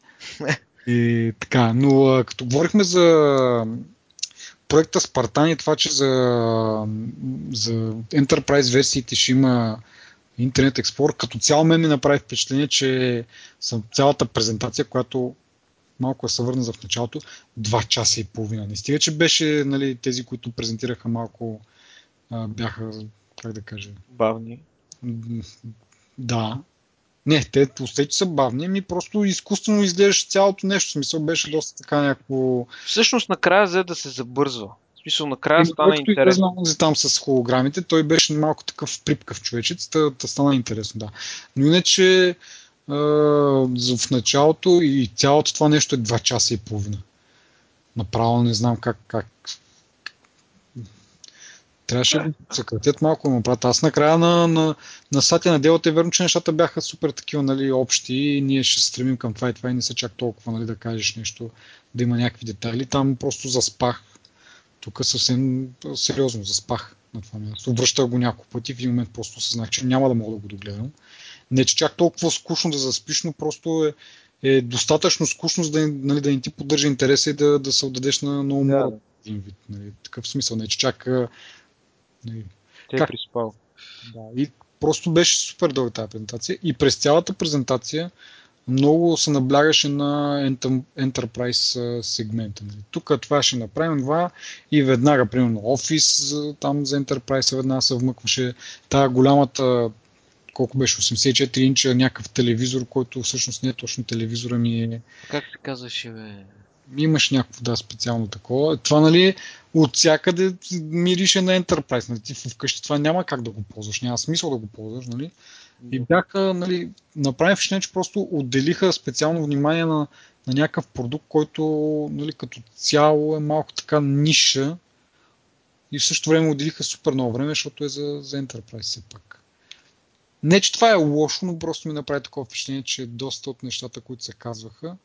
(laughs) И така, но като говорихме за проекта Спартан и това, че за, за Enterprise версиите ще има Internet Explorer, като цяло мен ми направи впечатление, че съм цялата презентация, която малко се върна за в началото, 2 часа и половина. Не стига, че беше нали, тези, които презентираха малко а, бяха, как да кажа... Бавни. Да, не, те усети са бавни, ми просто изкуствено изглеждаш цялото нещо. Смисъл беше доста така някакво... Всъщност накрая взе да се забързва. Смисъл, накрая стана Който интересно. излезна онзи там с холограмите, той беше малко такъв припкав човечец, та, та стана интересно, да. Но иначе за- в началото и цялото това нещо е 2 часа и половина. Направо не знам как, как Трябваше да съкратят малко да направят. Аз накрая на, на, на Сатя на делата е верно, че нещата бяха супер такива нали, общи и ние ще се стремим към това и това и не са чак толкова нали, да кажеш нещо, да има някакви детайли. Там просто заспах. Тук съвсем сериозно заспах на това място. Връщах го няколко пъти в един момент просто съзнах, че няма да мога да го догледам. Не, че чак толкова скучно да заспиш, но просто е, е достатъчно скучно, за да, нали, да не ти поддържа интереса и да, да се отдадеш на, умора. Да. Нали, такъв смисъл. Не, че чак нали, Те е Как? приспал. да, и просто беше супер дълга тази презентация. И през цялата презентация много се наблягаше на Enterprise сегмента. Нали. Тук това ще направим това и веднага, примерно, Office там за Enterprise веднага се вмъкваше тази голямата колко беше 84 инча някакъв телевизор, който всъщност не е точно телевизора ми е Как се казваше, бе? Имаш някакво, да, специално такова. Това, нали, от всякъде мирише на Enterprise. Нали, ти вкъщи това няма как да го ползваш, няма смисъл да го ползваш, нали. И бяха, нали, направи впечатление, че просто отделиха специално внимание на, на някакъв продукт, който, нали, като цяло е малко така ниша и в същото време отделиха супер много време, защото е за, за Enterprise все пак. Не, че това е лошо, но просто ми направи такова впечатление, че доста от нещата, които се казваха,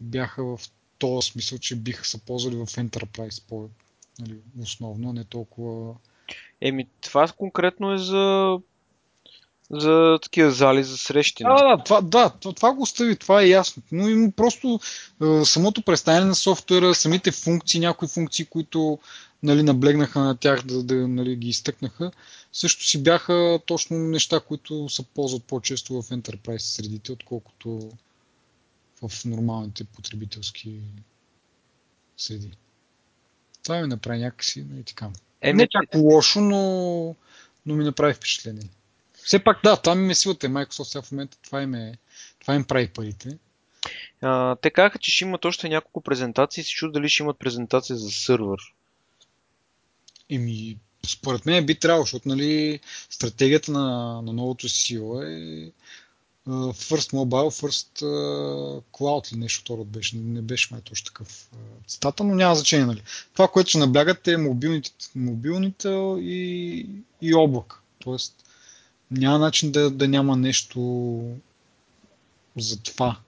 бяха в този смисъл, че биха се ползвали в Enterprise по, нали, основно, а не толкова... Еми, това конкретно е за за такива зали за срещи. Да, да, това, да, това, го остави, това е ясно. Но има просто е, самото представяне на софтуера, самите функции, някои функции, които нали, наблегнаха на тях да, да нали, ги изтъкнаха, също си бяха точно неща, които се ползват по-често в Enterprise средите, отколкото в нормалните потребителски среди. Това ми направи някакси, нали, така. Еми, Не чак лошо, но, но ми направи впечатление. Все пак да, това ми е силата. Microsoft сега в момента това им, е, това им прави парите. а, те казаха, че ще имат още няколко презентации и се чуд дали ще имат презентация за сървър. Еми, според мен би трябвало, защото нали, стратегията на, на новото CEO е First Mobile, First Cloud или нещо второ беше. Не беше май точно такъв цитата, но няма значение. Нали. Това, което ще наблягат е мобилните, мобилните и, и облак. Тоест, няма начин да, да няма нещо за това.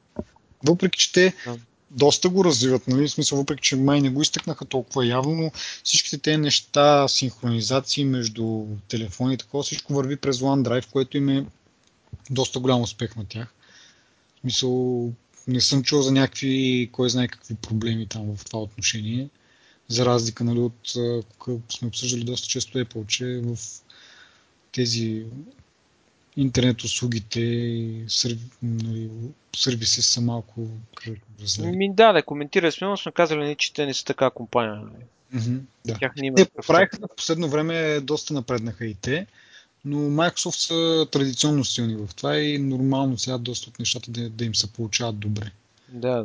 Въпреки, че те. Доста го развиват, нали? В смисъл, въпреки, че май не го изтъкнаха толкова явно, но всичките тези неща, синхронизации между телефони и такова, всичко върви през OneDrive, което им е доста голям успех на тях. В смисъл, не съм чул за някакви, кой знае какви проблеми там в това отношение. За разлика нали, от, сме обсъждали доста често Apple, че в тези интернет услугите и серви, нали, сервиси са малко различни. Ми да, да, коментирали сме, но сме казали, нали, че те не са така компания. нали. Мгм, Да. Тях не има Те поправиха в последно време доста напреднаха и те, но Microsoft са традиционно силни в това и нормално сега доста от нещата да, да им се получават добре. Да, да.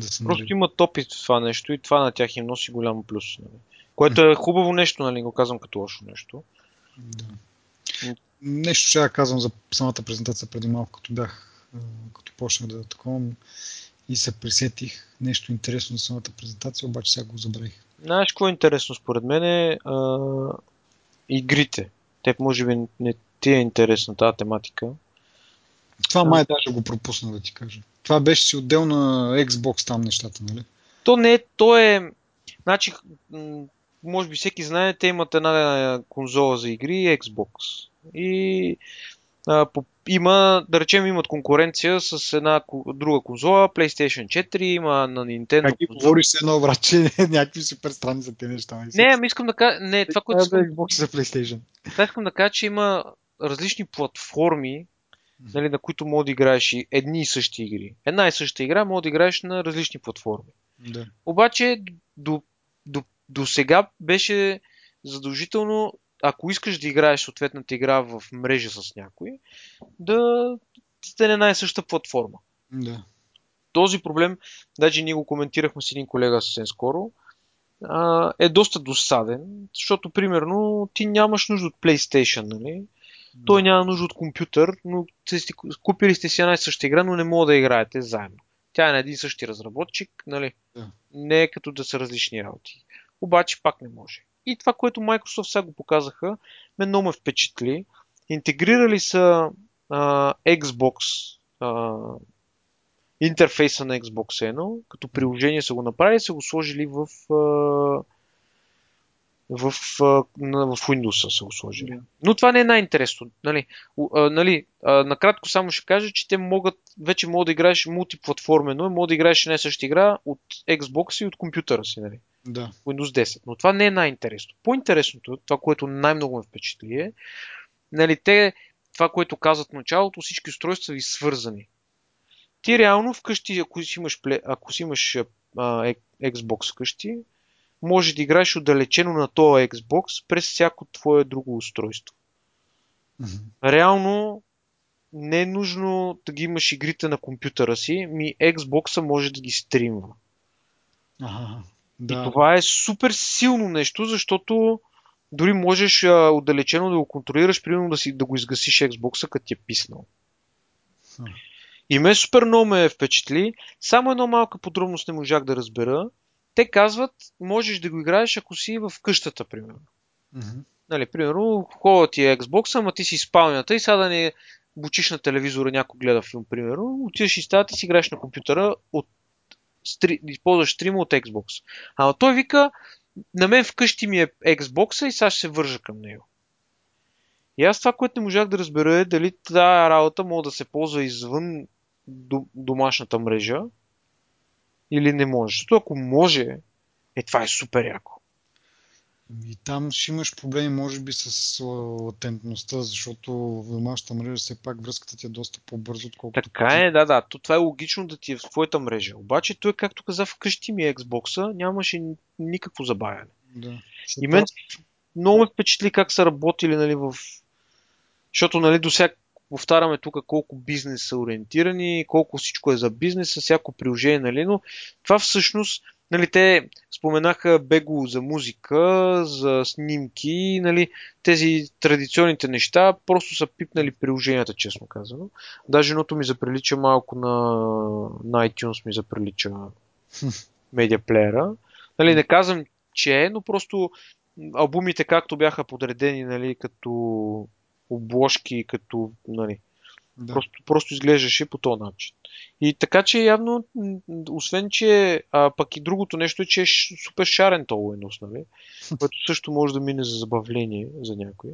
Да Просто нали, имат опит в това нещо и това на тях им носи голям плюс. Нали. Което е хубаво нещо, нали, го казвам като лошо нещо. да. Нещо ще казвам за самата презентация преди малко, като бях, а, като почнах да таковам и се присетих нещо интересно за самата презентация, обаче сега го забравих. Знаеш какво е интересно според мен е а, игрите. Те може би не ти е интересна тази тематика. Това май даже го пропусна да ти кажа. Това беше си отделна Xbox там нещата, нали? То не е, то е... Значи, може би всеки знае, те имат една конзола за игри, Xbox. И а, по, има, да речем, имат конкуренция с една друга конзола, PlayStation 4, има на Nintendo Как ги говориш с едно брат, че някакви супер странни за тези неща. нали? Не, ами искам да кажа, не, това, което искам, Xbox за PlayStation. това искам да кажа, че има различни платформи, нали, на които може да играеш и едни и същи игри. Една и съща игра може да играеш на различни платформи. Да. Обаче до, до, до сега беше задължително, ако искаш да играеш съответната игра в мрежа с някой, да сте на една и съща платформа. да. Този проблем, даже ние го коментирахме с един колега съвсем скоро, е доста досаден, защото, примерно, ти нямаш нужда от PlayStation, нали? Той няма нужда от компютър, но купили сте си една и съща игра, но не мога да играете заедно. Тя е на един същи разработчик, нали? Да. Не е като да са различни работи. Обаче пак не може. И това, което Microsoft сега го показаха, ме много ме впечатли. Интегрирали са а, Xbox, а, интерфейса на Xbox One, като приложение са го направили, са го сложили в, а, в, а, в Windows са го сложили. Но това не е най-интересно. Нали? А, нали, а, накратко само ще кажа, че те могат, вече могат да играеш мултиплатформено, могат да играеш една съща игра от Xbox и от компютъра си. Нали? Да. Windows 10. Но това не е най-интересно. По-интересното, това, което най-много ме впечатли е, нали, те, това, което казват в началото, всички устройства ви свързани. Ти реално вкъщи, ако си имаш, ако си имаш а, Xbox вкъщи, може да играеш отдалечено на този Xbox през всяко твое друго устройство. Реално не е нужно да ги имаш игрите на компютъра си, ми Xbox може да ги стримва. Ага. И Да. това е супер силно нещо, защото дори можеш а, отдалечено да го контролираш, примерно да, си, да го изгасиш Xbox, като ти е писнал. Хм. И ме супер много ме впечатли. Само една малка подробност не можах да разбера. Те казват, можеш да го играеш, ако си в къщата, примерно. Мгм. Нали, примерно, хубава ти е Xbox, ама ти си спалнята и сега да не бучиш на телевизора, някой гледа филм, примерно, отиваш и стаята и си играеш на компютъра от стри... използваш стрима от Xbox. Ама той вика, на мен вкъщи ми е Xbox и сега ще се вържа към него. И аз това, което не можах да разбера е дали тази работа може да се ползва извън до- домашната мрежа или не може. Защото ако може, е това е супер яко. И там ще имаш проблеми, може би, с латентността, защото в домашната мрежа все пак връзката ти е доста по-бързо, отколкото. Така е, да, да. То, това е логично да ти е в твоята мрежа. Обаче той, както каза, вкъщи ми е Xbox, нямаше ни- никакво забавяне. Да. И мен много ме впечатли как са работили нали, в... Защото нали, до сега повтаряме тук колко бизнес са ориентирани, колко всичко е за бизнеса, всяко приложение, нали, но това всъщност, нали, те споменаха бего за музика, за снимки, нали, тези традиционните неща, просто са пипнали приложенията, честно казано. Даже едното ми заприлича малко на, на iTunes ми заприлича (laughs) медиаплеера. Нали, не казвам, че е, но просто албумите както бяха подредени, нали, като обложки, като, нали, Да. просто, просто изглеждаше по този начин. И така че явно, освен че, а, пък и другото нещо е, че е супер шарен този Windows, нали? (laughs) Което също може да мине за забавление за някой.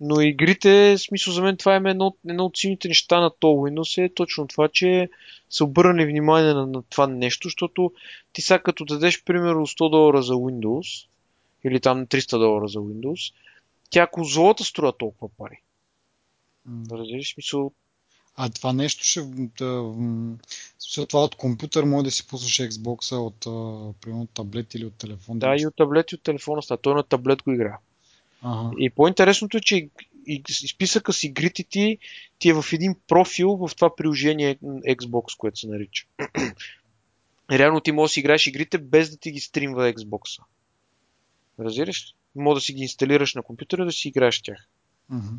Но игрите, смисъл за мен това е едно, едно от силните неща на този Windows е точно това, че са обърнали внимание на, на това нещо, защото ти сега като дадеш примерно 100 долара за Windows или там 300 долара за Windows, тя ако злата струва толкова пари. Разбираш, смисъл, А това нещо ще. Да, смисъл, това от компютър може да си пуснеш Xbox от, примерно, от таблет или от телефон. да, и от таблет и от телефона става. Той на таблет го игра. Ага. И по-интересното е, че и- списъка с игрите ти, ти е в един профил в това приложение Xbox, което се нарича. (clears throat) Реално ти можеш да си играеш игрите без да ти ги стримва Xbox. Разбираш? ли? Може да си ги инсталираш на компютъра да си играеш тях. Мгм.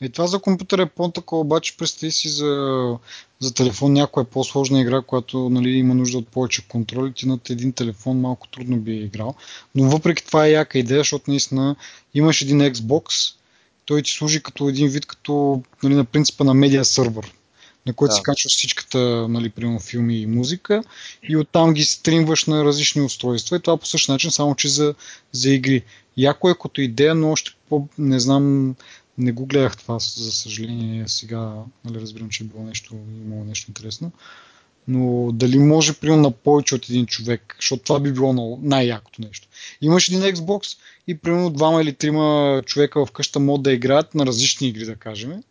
И това за компютър е по-такова, обаче представи си за, за телефон някоя по-сложна игра, която нали, има нужда от повече контрол и ти над един телефон малко трудно би играл. Но въпреки това е яка идея, защото наистина имаш един Xbox, той ти служи като един вид, като нали, на принципа на медиа сървър, на който Да. си качваш всичката, нали, примерно филми и музика и оттам ги стримваш на различни устройства и това по същия начин, само че за, за игри. Яко е като идея, но още по, не знам, не го гледах това, за съжаление. Сега нали, разбирам, че е било нещо, имало нещо интересно. Но дали може, примерно, на повече от един човек, защото това би било най-якото нещо. Имаш един Xbox и, примерно, двама или трима човека в къща могат да играят на различни игри, да кажем.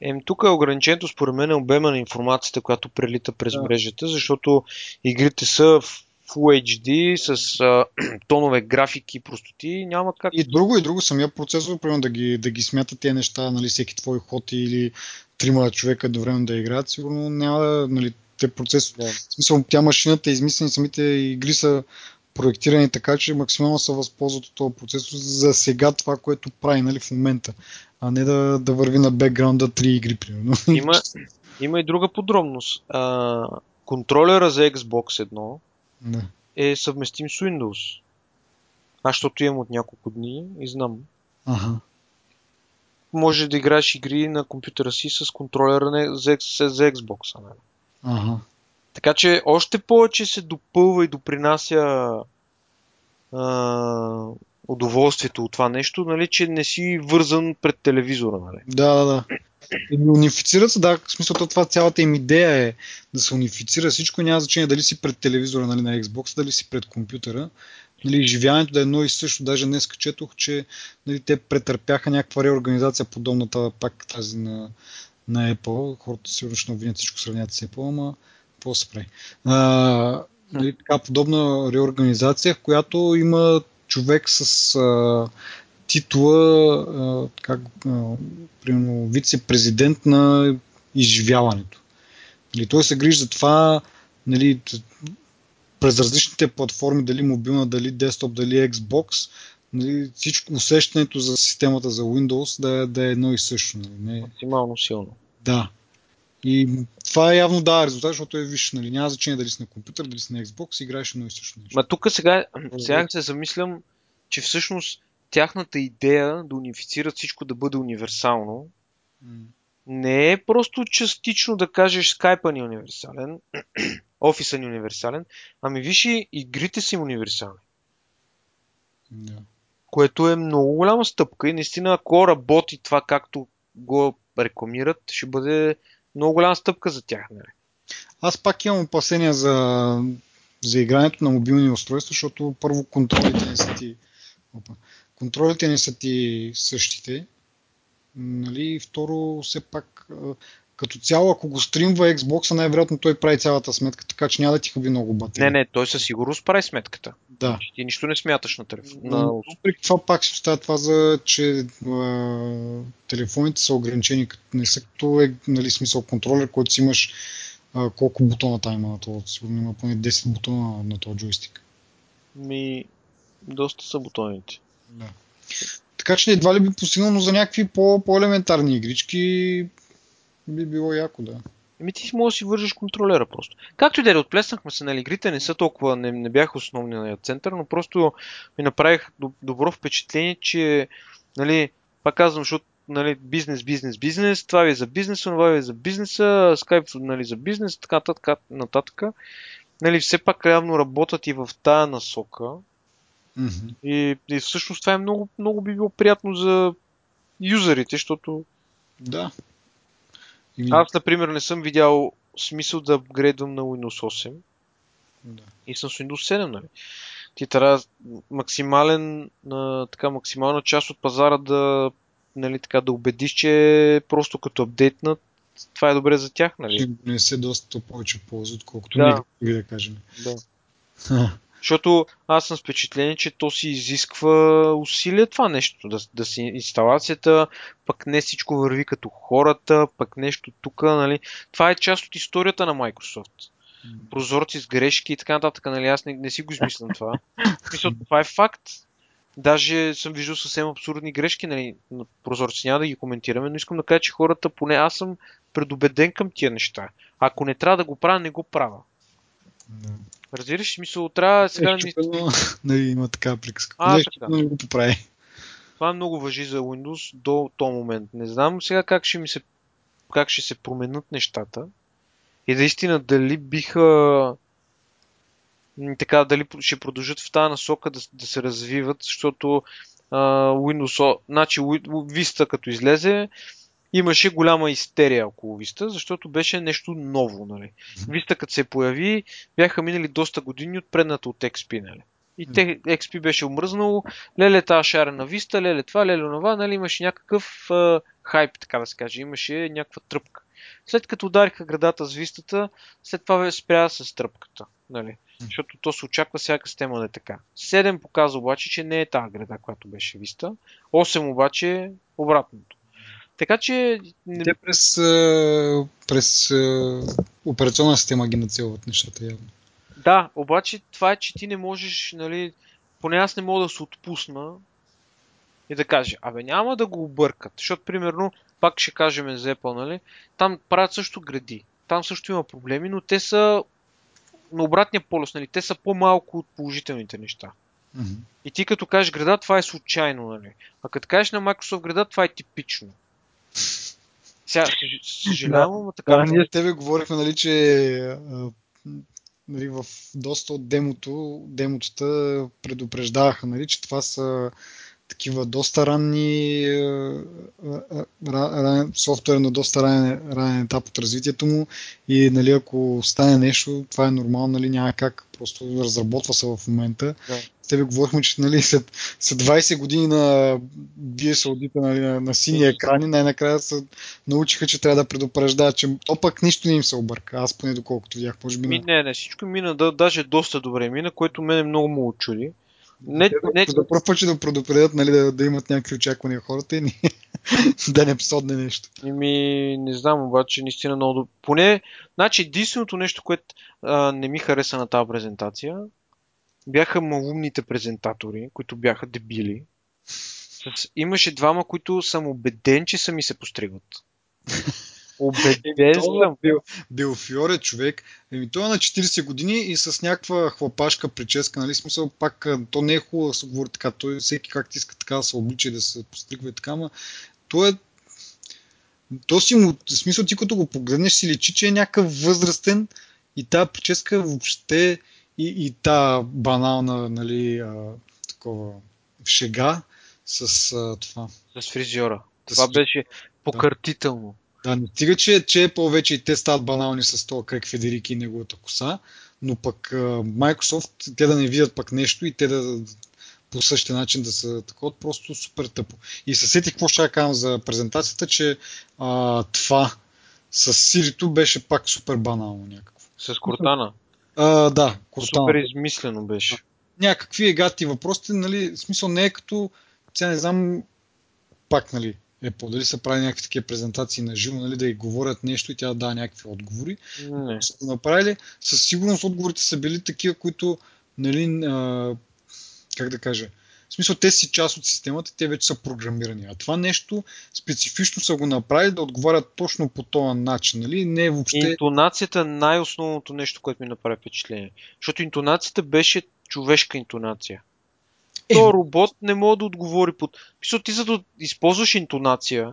Ем, тук е ограничението според мен е обема на информацията, която прелита през Да. мрежата, защото игрите са в Full HD с а, (clears throat) тонове графики простоти. Няма как. И друго, и друго, самия процесор, примерно, да ги, да ги смята тези неща, нали, всеки твой ход или трима човека едновременно да играят, сигурно няма да, нали, те процесори Да. В смисъл, тя машината е измислена самите игри са проектирани така, че максимално се възползват от този процесор за сега това, което прави нали, в момента, а не да, да върви на бекграунда три игри, примерно. Има, има и друга подробност. А, контролера за Xbox 1 Да. е съвместим с Windows. Аз, защото имам от няколко дни и знам. Ага. Може да играеш игри на компютъра си с контролера на- за, за Xbox. Нали? Ага. Така че още повече се допълва и допринася а, удоволствието от това нещо, нали, че не си вързан пред телевизора. Нали. Да, да, да. Унифицират се, да, в смисъл то това цялата им идея е да се унифицира всичко, няма значение дали си пред телевизора нали, на Xbox, дали си пред компютъра. Нали, изживяването да е едно и също. Даже днес четох, че нали, те претърпяха някаква реорганизация, подобната пак тази на, на Apple. Хората сигурно ще обвинят всичко сравнят с Apple, ама какво се прави? Нали, така подобна реорганизация, в която има човек с а, титла а, как, примерно, вице-президент на изживяването. Нали, той се грижи за това нали, през различните платформи, дали мобилна, дали десктоп, дали Xbox, нали, всичко усещането за системата за Windows да е, да е едно и също. Нали, не, Максимално силно. да. И това явно дава резултат, защото е виж, нали, няма значение дали си на компютър, дали си на Xbox, играеш едно и също нещо. Ма тук сега, сега се замислям, че всъщност тяхната идея да унифицират всичко да бъде универсално, не е просто частично да кажеш скайпа ни е универсален, (clears throat) офиса ни е универсален, ами виж и игрите са им универсални. Да. Което е много голяма стъпка и наистина ако работи това както го рекламират, ще бъде много голяма стъпка за тях. Нали? Аз пак имам опасения за, за игрането на мобилни устройства, защото първо контролите не са ти, опа, контролите не са ти същите. Нали? И второ, все пак, като цяло, ако го стримва Xbox, най-вероятно той прави цялата сметка, така че няма да ти хаби много батерия. Не, не, той със сигурност прави сметката. Да. Ти нищо не смяташ на телефон. Но На... Въпреки това пак си оставя това за, че а, телефоните са ограничени, като не са като е, нали, смисъл контролер, който си имаш а, колко бутона там има на това. Сигурно има поне 10 бутона на този джойстик. Ми, доста са бутоните. Да. Така че едва ли би постигнал, за някакви по- по-елементарни игрички би било яко, да. Еми ти можеш да си вържеш контролера просто. Както и да е, отплеснахме се, нали, игрите не са толкова, не, не бяха основния център, но просто ми направих до- добро впечатление, че, нали, пак казвам, защото нали, бизнес, бизнес, бизнес, това ви е за бизнеса, това ви е за бизнеса, скайп нали, за бизнес, така, така, нататък. Нали, все пак явно работят и в тая насока. Мгм. И, и всъщност това е много, много би било приятно за юзерите, защото Да. И, аз, например, не съм видял смисъл да апгрейдвам на Windows 8 да. и съм с Windows 7, нали? Ти трябва максимален, а, така, максимална част от пазара да, нали, така, да убедиш, че просто като апдейтнат, това е добре за тях, нали? Не се доста повече полза, отколкото Да. да. да кажем. Да. Защото аз съм с впечатление, че то си изисква усилия това нещо. Да, да си инсталацията, пък не всичко върви като хората, пък нещо тук, нали. Това е част от историята на Microsoft. Прозорци с грешки и така нататък, нали. Аз не, не си го измислям това. (laughs) Мисля, това е факт. Даже съм виждал съвсем абсурдни грешки, нали, на прозорци. Няма да ги коментираме, но искам да кажа, че хората, поне аз съм предубеден към тия неща. Ако не трябва да го правя, не го правя. Разбираш, в смисъл, трябва сега да Е, ми... щупено, нали, има така приказка. А, Не, така. не го поправи. Това много въжи за Windows до този момент. Не знам сега как ще ми се как ще се променят нещата и наистина дали биха така, дали ще продължат в тази насока да, да се развиват, защото а, Windows, значи Vista като излезе, имаше голяма истерия около Vista, защото беше нещо ново. Нали. Vista като се появи, бяха минали доста години от предната от XP. Нали. И те, XP беше омръзнало, леле тази шарена Vista, леле това, леле това, нали, имаше някакъв а, хайп, така да се каже, имаше някаква тръпка. След като удариха градата с вистата, след това спря с тръпката. Нали? Защото то се очаква всяка система да е така. 7 показва обаче, че не е тази града, която беше виста. 8 обаче обратното. Така че Те през, през операционна система ги нацелват нещата явно. Да, обаче това е, че ти не можеш, нали, поне аз не мога да се отпусна и да кажа, абе няма да го объркат, защото примерно, пак ще кажем за Apple, нали, там правят също гради, там също има проблеми, но те са на обратния полюс, нали, те са по-малко от положителните неща. Мгм. И ти като кажеш града, това е случайно, нали? А като кажеш на Microsoft града, това е типично. Сега, съж- съжалявам, така. Да, ние с тебе говорихме, нали, че нали, в доста от демото, демотата предупреждаваха, нали, че това са такива доста ранни а, а, а, ранен, софтуер на доста ранен, ранен етап от развитието му и нали, ако стане нещо, това е нормално, нали, няма как, просто разработва се в момента. Да. С тебе говорихме, че нали, след, след 20 години на DS аудита нали, на, на сини екрани, най-накрая се научиха, че трябва да предупреждават, че то пък нищо не им се обърка. Аз поне доколкото видях, може би Ми, не, не, всичко мина, да, даже доста добре мина, което мене много му очуди. Не, не, За първ път ще да предупредят, нали, да, да имат някакви очаквания хората и ни, (laughs) да не псодне нещо. Ми, не знам, обаче наистина много добре. Поне, значи единственото нещо, което а, не ми хареса на тази презентация, бяха малумните презентатори, които бяха дебили. С, имаше двама, които съм убеден, че са ми се постригват. (laughs) Убеден съм. Бил, Белфиор е човек. Еми, той е на 40 години и с някаква хлапашка прическа, нали, смисъл пак, то не е хубаво да се говори така, той всеки както иска така да се облича и да се постригва и така, ама той е то си му, в смисъл ти като го погледнеш си личи, че е някакъв възрастен и тази прическа въобще и, и та банална, нали, а, такова шега с а, това. С фризьора. С Това фри- беше покъртително. Да, не стига, че, че повече и те стават банални с това как Федерики и неговата коса, но пък Microsoft, те да не видят пък нещо и те да по същия начин да са такова, просто супер тъпо. И се сетих какво ще кажа за презентацията, че а, това с Сирито беше пак супер банално някакво. С Кортана. А, да, Cortana. Супер измислено беше. някакви егати въпросите, нали, в смисъл не е като, сега не знам, пак, нали, Apple, дали са прави някакви такива презентации на живо, нали, да й говорят нещо и тя да дава някакви отговори. Не. Са направили, със сигурност отговорите са били такива, които, нали, а, как да кажа, в смисъл те си част от системата, те вече са програмирани. А това нещо специфично са го направили да отговарят точно по този начин, нали, не е въобще... Интонацията е най-основното нещо, което ми направи впечатление. Защото интонацията беше човешка интонация. Е. То робот не може да отговори под... Писал, ти за да използваш интонация,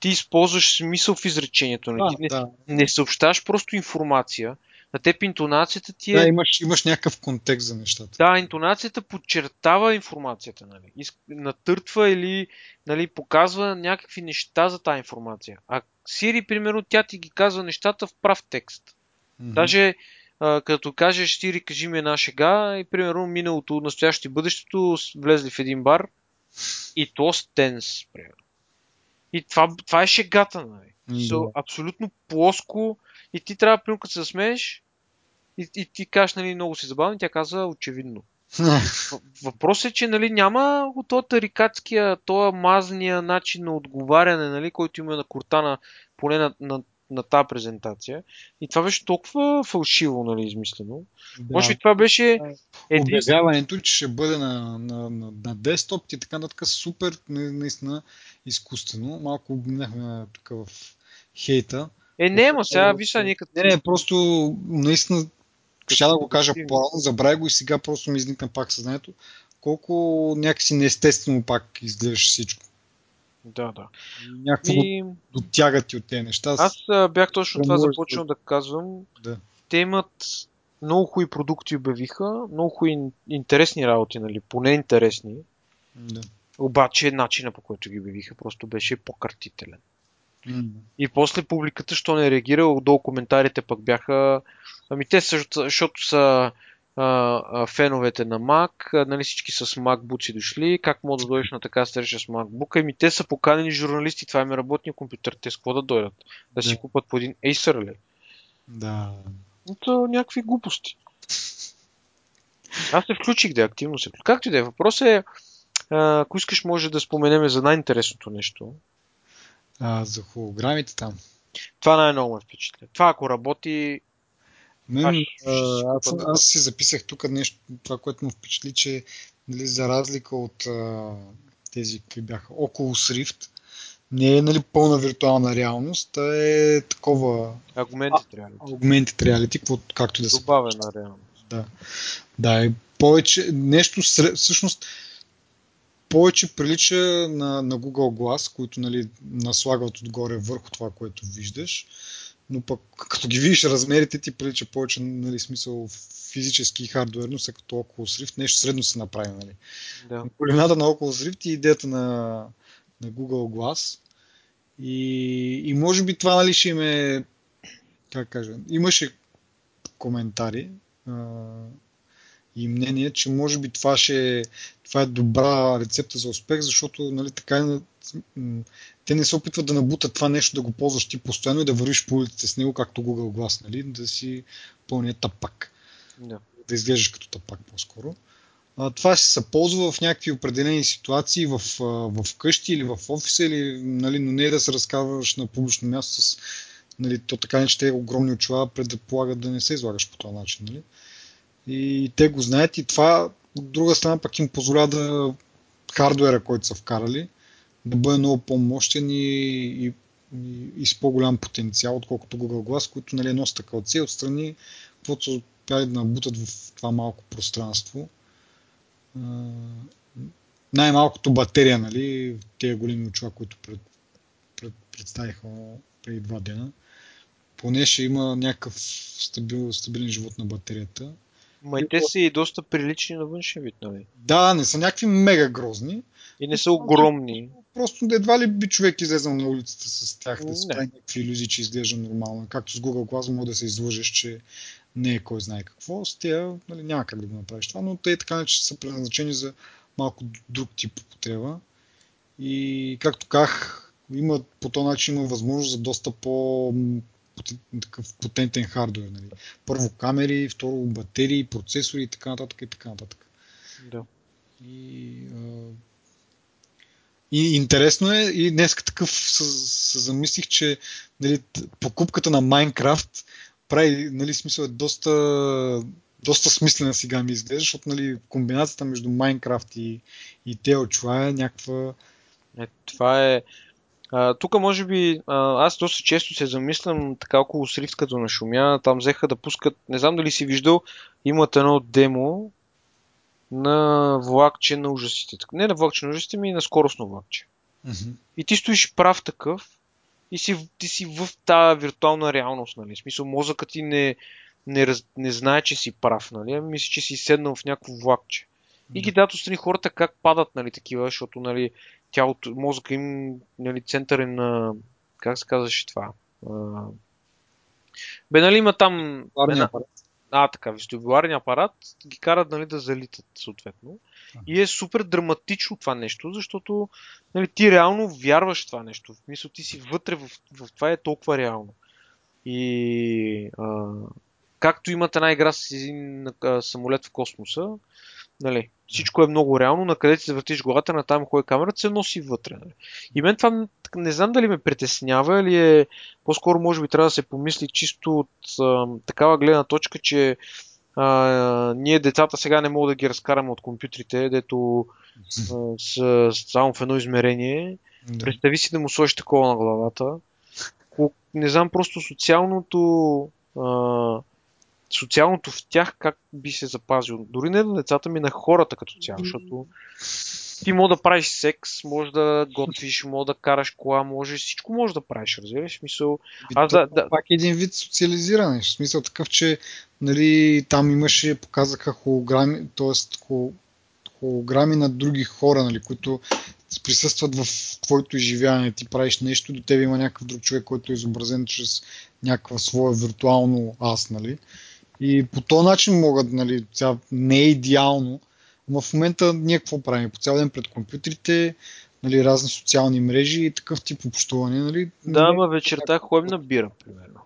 ти използваш смисъл в изречението. Да, не, да, не съобщаш просто информация. На теб интонацията ти е... да, имаш, имаш някакъв контекст за нещата. Да, интонацията подчертава информацията, нали? Натъртва или нали, показва някакви неща за тази информация. А Siri, примерно, тя ти ги казва нещата в прав текст. Мгм. Даже а, като кажеш Siri, кажи ми една шега и примерно миналото, настоящето и бъдещето влезли в един бар и то с тенс, примерно. И това, това е шегата, нали? So, да. абсолютно плоско и ти трябва, примерно, като се засмееш и, и ти кажеш, нали, много си забавен, и тя казва очевидно. (laughs) Въпросът е, че нали, няма от този тарикатския, този мазния начин на отговаряне, нали, който има на Кортана, поне на, на, на тази презентация. И това беше толкова фалшиво, нали, измислено. Да. Може би това беше един... обявяването, че ще бъде на, на, на, на десктоп и така нататък супер, на- наистина изкуствено. Малко обминахме тук в хейта. Е, не, ма сега, виж сега. Не, не, просто наистина ще да го кажа по-рано, забравя го и сега просто ми изникна пак съзнанието. Колко някакси неестествено пак изглеждаш всичко. Да, да. Някакво И... дотягат ти от тези неща. Аз а, бях точно това започнал да казвам. Да. Те имат много хубави продукти обявиха, много хубави ин- интересни работи, нали, поне интересни. Да. Обаче начина по който ги обявиха просто беше по-картителен. М. И после публиката, що не реагира, отдолу коментарите пък бяха... Ами те също, защото са феновете на Mac, нали всички с MacBook си дошли, как мога да дойдеш на така среща с MacBook? Ами те са поканени журналисти, това им е работния компютър, те с какво да дойдат? Да си Да. купат по един Acer ли? Да. То някакви глупости. Аз се включих да активно се. Както и да е, въпрос е, ако искаш, може да споменем за най-интересното нещо. А, за холограмите там. Това най-много ме впечатля. Това ако работи, Мен, А, аз, аз си записах тук нещо, това, което ме впечатли, че нали, за разлика от а, тези, какви бяха, Oculus Rift, не е нали, пълна виртуална реалност, а е такова Аргументи трябва. augmented reality, какво- както да се Добавена реално. Да. Да, и повече, нещо, всъщност, повече прилича на, на Google Glass, които нали, наслагват отгоре върху това, което виждаш, но пък като ги видиш размерите ти прилича повече, нали, смисъл физически и хардуерно, са като Oculus Rift, нещо средно се направи, нали. Да. Големината на Oculus Rift и идеята на, на Google Glass. И, и може би това нали, ще им е, как кажа, имаше коментари а, и мнение, че може би това, ще, това е добра рецепта за успех, защото нали, така те не се опитват да набутат това нещо, да го ползваш ти постоянно и да вървиш по улиците с него, както Google Glass, нали, да си пълния тапак Да. да изглеждаш като тапак по-скоро. А, това ще се ползва в някакви определени ситуации в, в къщи или в офиса, или, нали, но не е да се разказваш на публично място с нали, то така не, че те огромни очила предполагат да не се излагаш по този начин. Нали? И те го знаят и това от друга страна пък им позволява да хардуера, който са вкарали, да бъде много по-мощен и, и, и, с по-голям потенциал, отколкото Google Glass, които нали, носят така от и отстрани, каквото са да набутат в това малко пространство. А, най-малкото батерия, нали, тези големи очила, които пред, пред, представиха преди два дена, поне ще има някакъв стабил, стабилен живот на батерията. Ма и те са и доста прилични на външен вид, нали? Да, не са някакви мега грозни, И не са огромни. просто едва ли би човек излезъл на улицата с тях, да си прави някакви иллюзии, че изглежда нормално. Както с Google Glass може да се излъжеш, че не е кой знае какво. С тия нали, няма как да го направиш това, но те така че са предназначени за малко друг тип употреба. И както казах, има, по този начин има възможност за доста по такъв потентен хардвер. Нали. Първо камери, второ батерии, процесори и така нататък и така нататък. Да. И, а, и интересно е, и днес такъв се, се замислих, че нали, покупката на Майнкрафт прави, нали, смисъл е доста, доста смислена сега ми изглежда, защото нали, комбинацията между Майнкрафт и, и очила е някаква... Е, това е... А, тук може би а, аз доста често се замислям така около Срифт като на шумя, там взеха да пускат, не знам дали си виждал, имат едно демо на влакче на ужасите. Не на влакче на ужасите, ми на скоростно влакче. И ти стоиш прав такъв и си, ти си в тази виртуална реалност, нали? В смисъл, мозъкът ти не, не, раз, не знае, че си прав, нали? Ами Мисля, че си седнал в някакво влакче. И ги дадат отстрани хората как падат, нали, такива, защото, нали, тялото, мозъка им, нали, център е на, как се казваше това? А, бе, нали, има там... Апарат. а, така, вестибуларния апарат ги карат нали, да залитат съответно. И е супер драматично това нещо, защото нали, ти реално вярваш това нещо. В мисъл ти си вътре в, в това е толкова реално. И а, както имат една игра с един а, самолет в космоса, нали, всичко е много реално, на къде ти се въртиш главата, на там кой е камерата, се носи вътре. Нали. И мен това не знам дали ме притеснява или е по-скоро може би трябва да се помисли чисто от а, такава гледна точка, че а, ние децата сега не мога да ги разкараме от компютрите, дето а, са само в едно измерение. Да. Представи си да му сложиш такова на главата. Не знам просто социалното а, социалното в тях как би се запазило. Дори не на децата ми, на хората като цяло, защото ти може да правиш секс, може да готвиш, може да караш кола, може всичко може да правиш, разбираш? В Смисъл, аз да, да, Пак е един вид социализиране. В смисъл такъв, че нали, там имаше, показаха холограми, т.е. холограми на други хора, нали, които присъстват в твоето изживяване. Ти правиш нещо, до тебе има някакъв друг човек, който е изобразен чрез някаква своя виртуално аз, нали. И по този начин могат, нали, ця, не е идеално, но в момента ние какво правим? По цял ден пред компютрите, нали, разни социални мрежи и такъв тип общуване, нали. да, ама вечерта ходим на бира, примерно.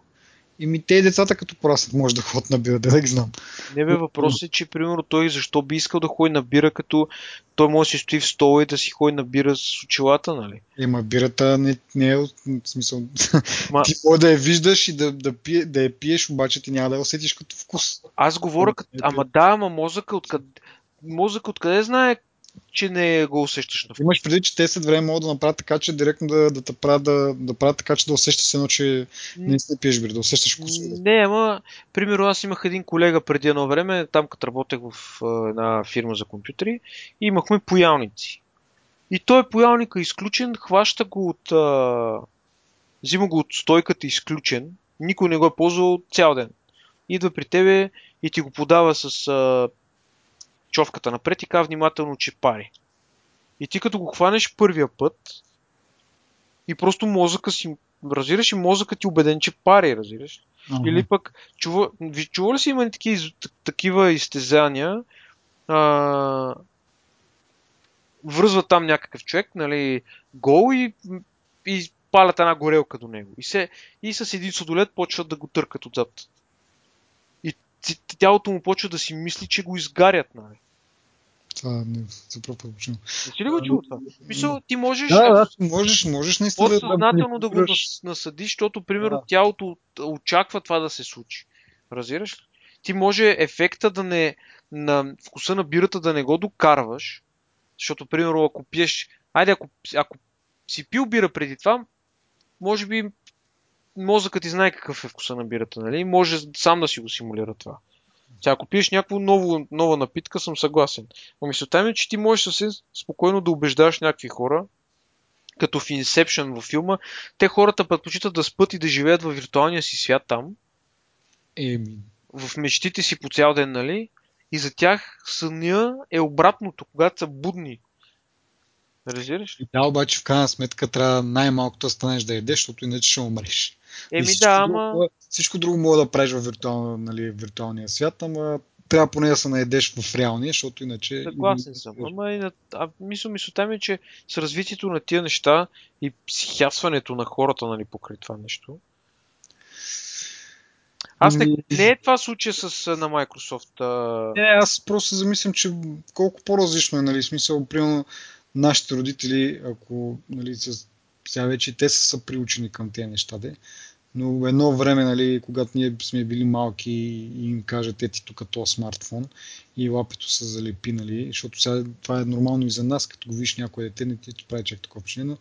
И ми те децата като пораснат може да ходят на бира, да, ги знам. Не бе, въпросът е, че примерно той защо би искал да ходи на бира, като той може да си стои в стола и да си ходи на бира с очилата, нали? Ема бирата не, не е в смисъл. Ма- ти може да я виждаш и да, да, пие, да я пиеш, обаче ти няма да я усетиш като вкус. Аз говоря, като... ама да, ама мозъка откъде... Мозък откъде знае, че не го усещаш на вкус? Имаш преди, че те след време могат да направят така, че директно да, да те правят, да, да правят така, че да усещаш едно, че не си пиеш бира, да усещаш вкус. Не, ама, примерно аз имах един колега преди едно време, там като работех в една фирма за компютри, и имахме поялници. И той поялника е изключен, хваща го от... А, взима го от стойката изключен, никой не го е ползвал цял ден. Идва при тебе и ти го подава с а, човката напред и казва внимателно, че пари. И ти като го хванеш първия път и просто мозъка си, разбираш, и мозъкът ти е убеден, че пари, разбираш. Ага. Или пък, чува, чува ли си има такива, изтезания? А, връзва там някакъв човек, нали, гол и, и палят една горелка до него. И, се, и с един сладолет почват да го търкат отзад. Тялото му почва да си мисли, че го изгарят, нали. Това не го чувам. Не си ли го чул това? Мисъл, ти можеш Да, да, можеш, можеш наистина да- подсъзнателно да го манипулираш. нас- насъдиш, защото, примерно, Да. тялото очаква това да се случи. Разбираш ли? Ти може ефекта да не, на вкуса на бирата да не го докарваш, защото, примерно, ако пиеш, айде, ако, ако си пил бира преди това, може би мозъкът ти знае какъв е вкуса на бирата, нали? Може сам да си го симулира това. Сега, ако пиеш някаква ново, нова напитка, съм съгласен. Но мисълта ми е, че ти можеш съвсем спокойно да убеждаваш някакви хора, като в Inception във филма, те хората предпочитат да спят и да живеят във виртуалния си свят там, Еми, в мечтите си по цял ден, нали? И за тях съня е обратното, когато са будни. Разбираш ли? да, обаче в крайна сметка трябва най-малкото да станеш да ядеш, защото иначе ще умреш. Еми всичко да, друго- ама... Всичко друго мога да правиш в виртуал, нали, виртуалния свят, ама трябва поне да се наедеш в реалния, защото иначе... Съгласен съм. Ама и на... а, мисъл, мисълта ми е, че с развитието на тия неща и психясването на хората, нали, покрай това нещо. Аз не, не е това случая с, на Microsoft. А... Не, аз просто замислям, че колко по-различно е, нали, смисъл, примерно, нашите родители, ако, нали, с, сега вече те са, са приучени към тези неща, де. но едно време, нали, когато ние сме били малки и им кажат, ети тук този смартфон и лапето се залепи, нали, защото сега това е нормално и за нас, като го видиш някое дете, не ти прави чак такова впечатление, но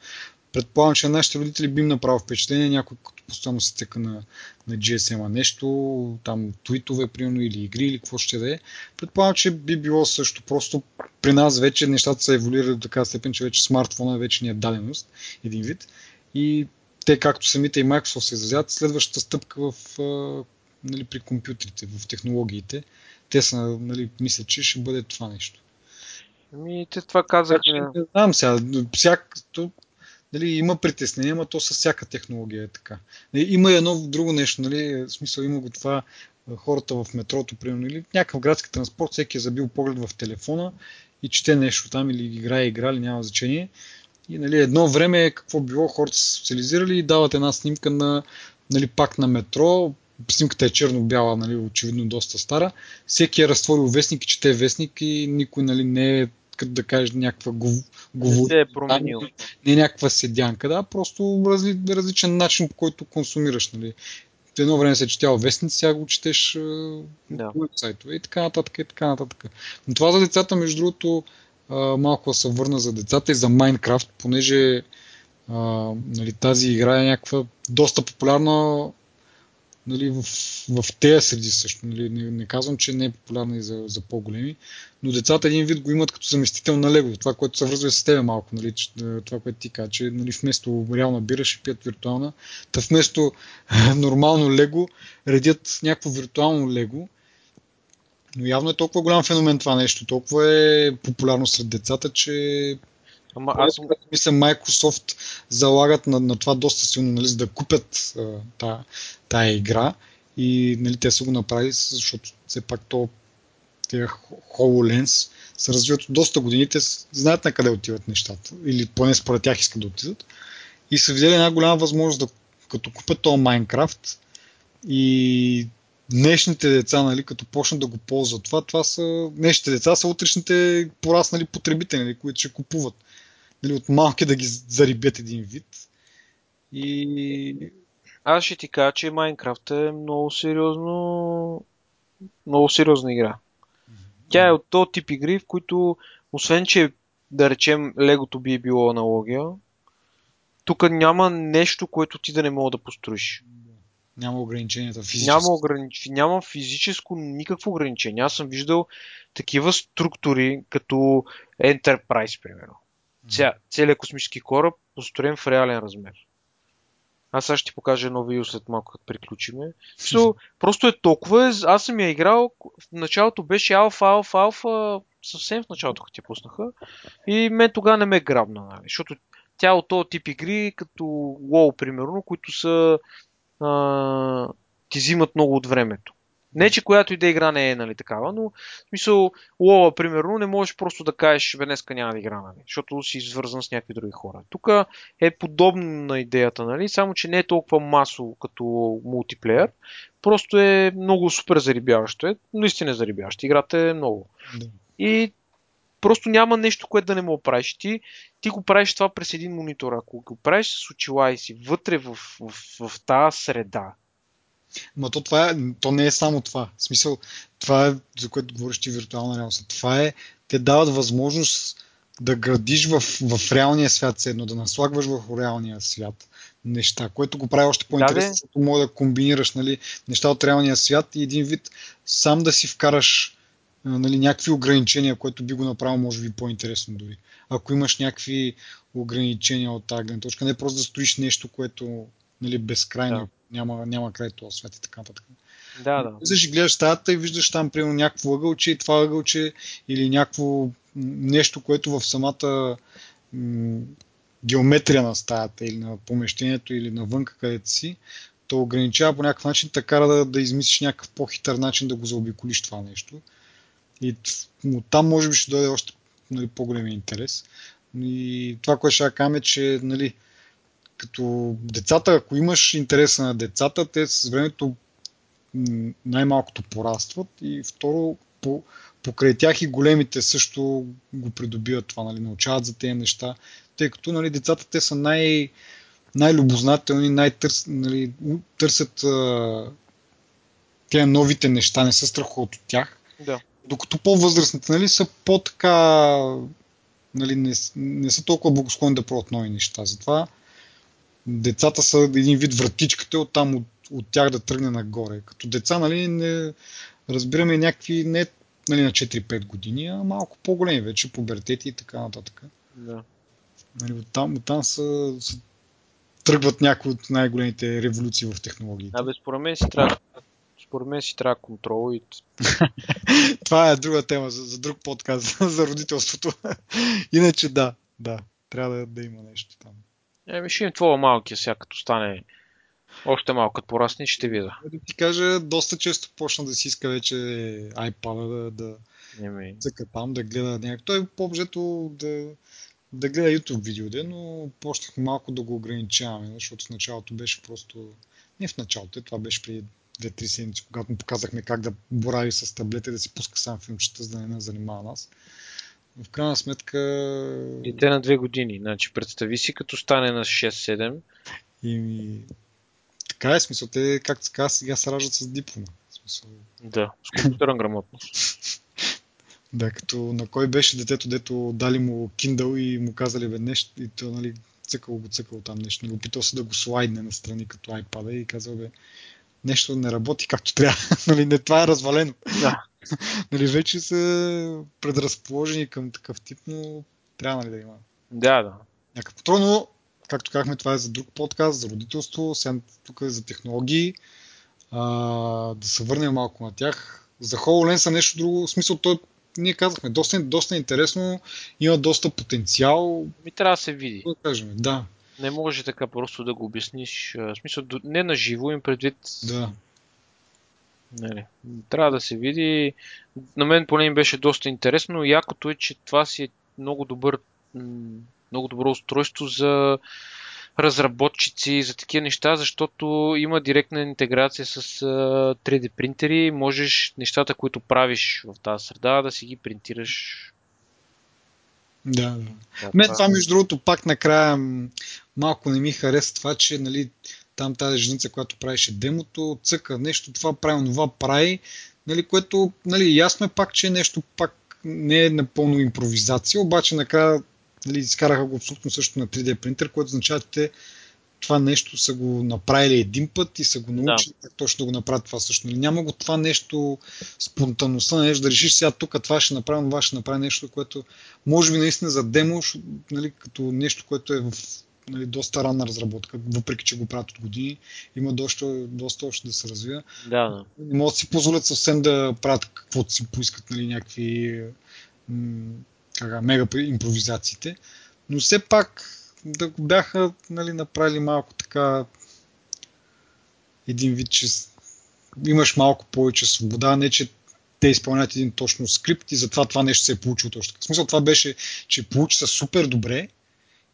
предполагам, че на нашите родители би им направил впечатление, някой като постоянно се тека на, на GSM-а нещо, там твитове, примерно, или игри, или какво ще да е. Предполагам, че би било също. Просто при нас вече нещата са еволюирали до така степен, че вече смартфона вече ни е даденост, един вид. И те, както самите и Microsoft се изразят, следващата стъпка в, а, нали, при компютрите, в технологиите, те са, нали, мислят, че ще бъде това нещо. Ми, те това казах. Така че не знам сега, всяк, то, нали, има притеснение, но то с всяка технология е така. Нали, Има едно друго нещо, нали, в смисъл има го това, хората в метрото, примерно, или някакъв градски транспорт, всеки е забил поглед в телефона и чете нещо там, или играе игра, или няма значение. И нали, едно време какво било, хората са социализирали и дават една снимка на, нали, пак на метро, снимката е черно-бяла, нали, очевидно доста стара. Всеки е разтворил вестник и чете вестник и никой нали, не е като да кажеш някаква гов... Не говор... се е не някаква седянка, да, просто разли... различен начин, по който консумираш. Нали. Едно време се е четял вестници, сега го четеш Да. да. сайтове и така нататък и така нататък. Но това за децата, между другото, малко да се върна за децата и за Майнкрафт, понеже а, нали, тази игра е някаква доста популярна нали, в, в тези среди също. Нали, не, не казвам, че не е популярна и за, за по-големи, но децата един вид го имат като заместител на Лего. Това, което се връзва с тебе малко, нали, че, е, това, което ти каза, че нали, вместо реална бира ще пият виртуална, та вместо нормално Лего редят някакво виртуално Лего. Но явно е толкова голям феномен това нещо, толкова е популярно сред децата, че Ама аз мисля, Microsoft залагат на, на това доста силно, нали, за да купят а, тая, тая игра. И нали, те са го направили, защото все пак то тези HoloLens се развиват от доста години, те знаят на къде отиват нещата. Или поне според тях искат да отидат. И са видели една голяма възможност да като купят този Майнкрафт, И днешните деца, нали, като почнат да го ползват това, това са, днешните деца са утрешните пораснали потребители, нали, които ще купуват. Нали, от малки да ги зарибят един вид. И... Аз ще ти кажа, че Майнкрафт е много сериозно много сериозна игра. Тя е от този тип игри, в които, освен че да речем легото би е било аналогия, тук няма нещо, което ти да не мога да построиш. Няма ограниченията физически. Няма, огранич... няма физическо никакво ограничение. Аз съм виждал такива структури, като Enterprise, примерно. Ця... Целият космически кораб, построен в реален размер. Аз сега ще ти покажа едно видео след малко, като приключиме. So, просто е толкова. Аз съм я играл. В началото беше алфа, алфа, алфа. Съвсем в началото, като ти пуснаха. И мен тогава не ме грабна, нали? Защото тя е от този тип игри, като WoW, примерно, които са а, ти взимат много от времето. Не, че която и да игра не е нали, такава, но в смисъл, Лола, примерно, не можеш просто да кажеш, бе, днеска няма да игра, нали, защото си свързан с някакви други хора. Тук е подобна на идеята, нали, само че не е толкова масово като мултиплеер, просто е много супер зарибяващо. Е, наистина е зарибяващо. Играта е много. Да. И просто няма нещо, което да не му правиш. Ти, ти го правиш това през един монитор. Ако го правиш с очила и си вътре в, в, в, в тази среда, но то, това е, то не е само това. В смисъл, това е, за което говориш ти виртуална реалност. Това е, те дават възможност да градиш в, в реалния свят, едно, да наслагваш в реалния свят неща, което го прави още по-интересно, да, защото може да комбинираш нали, неща от реалния свят и един вид сам да си вкараш нали, някакви ограничения, което би го направил може би по-интересно дори. Ако имаш някакви ограничения от тази гледна точка, не просто да стоиш нещо, което нали, безкрайно да няма, няма край този свят и така нататък. Да, да. Влизаш и гледаш стаята и виждаш там, примерно, някакво ъгълче и това ъгълче или някакво нещо, което в самата м- геометрия на стаята или на помещението или навънка където си, то ограничава по някакъв начин, така да, да измислиш някакъв по-хитър начин да го заобиколиш това нещо. И там може би ще дойде още нали, по-големия интерес. И това, което ще кажем е, че нали, като децата, ако имаш интереса на децата, те с времето най-малкото порастват и второ, по, покрай тях и големите също го придобиват това, нали, научават за тези неща, тъй като нали, децата те са най- най-любознателни, най-търс, нали, търсят а, тези новите неща, не са страхуват от тях. Да. Докато по-възрастните нали, са по-така нали, не, не са толкова благосклонни да пробват нови неща. Затова децата са един вид вратичката от там от, от тях да тръгне нагоре. Като деца, нали, не разбираме някакви не нали, на 4-5 години, а малко по-големи вече, пубертети и така нататък. Да. Нали, оттам, оттам са, са, тръгват някои от най-големите революции в технологиите. Да, бе, според мен си трябва според мен си трябва контрол и... (laughs) Това е друга тема за, за друг подкаст, (laughs) за родителството. (laughs) Иначе да, да, трябва да, да има нещо там. Еми ще им твоя малкия сега, като стане още малко като порасне, ще видя. Да ти кажа, доста често почна да си иска вече iPad да, да Еми. там, да гледа някак. Той по-обжето да, да гледа YouTube видео, но почнах малко да го ограничаваме, защото в началото беше просто... Не в началото, това беше преди 2-3 седмици, когато му показахме как да борави с таблета и да си пуска сам филмчета, за да не ме занимава нас в крайна сметка... Дете на две години. Значи, представи си, като стане на 6-7. И. Така е смисъл. Те, както казва, сега се раждат с диплома. Смисъл... Да, с компютърна грамотност. (laughs) да, като на кой беше детето, дето дали му Kindle и му казали бе нещо и то, нали, цъкало го цъкало там нещо. Нали, опитал се да го слайдне настрани като iPad и казал бе, нещо не работи както трябва. (laughs) нали, не, това е развалено. Да. (laughs) нали, вече са предразположени към такъв тип, но трябва нали, да има. Да, да. Някакво трудно, както казахме, това е за друг подкаст, за родителство, сега тук е за технологии. А, да се върнем малко на тях. За HoloLens е нещо друго. В смисъл, той, ние казахме, доста, доста интересно, има доста потенциал. Ми трябва да се види. Да кажем, да. Не може така просто да го обясниш. В смисъл, не на живо им предвид. Да. Нали, трябва да се види. На мен поне им беше доста интересно. Якото е, че това си е много добър, много добро устройство за разработчици, за такива неща, защото има директна интеграция с 3D принтери. Можеш нещата, които правиш в тази среда, да си ги принтираш. Да, да. да Мен това, между другото, пак накрая малко не ми хареса това, че нали, там тази женица, която правеше демото, цъка нещо, това прави, това прави, нали, което нали, ясно е пак, че нещо пак не е напълно импровизация, обаче накрая нали, изкараха го абсолютно също на 3D принтер, което означава, че те това нещо са го направили един път и са го научили да. как точно да го направят това също. Нали, няма го това нещо, спонтанността, нещо да решиш сега тук това ще направим, това ще направи нещо, което може би наистина за демо, нали, като нещо, което е в нали, доста ранна разработка, въпреки че го правят от години, има доста, доста още да се развива. Да, да. Не могат да си позволят съвсем да правят каквото си поискат, нали, някакви м- мега импровизациите. Но все пак да го бяха нали, направили малко така един вид, че имаш малко повече свобода, не че те изпълняват един точно скрипт и затова това нещо се е получило точно така. В смисъл това беше, че получи се супер добре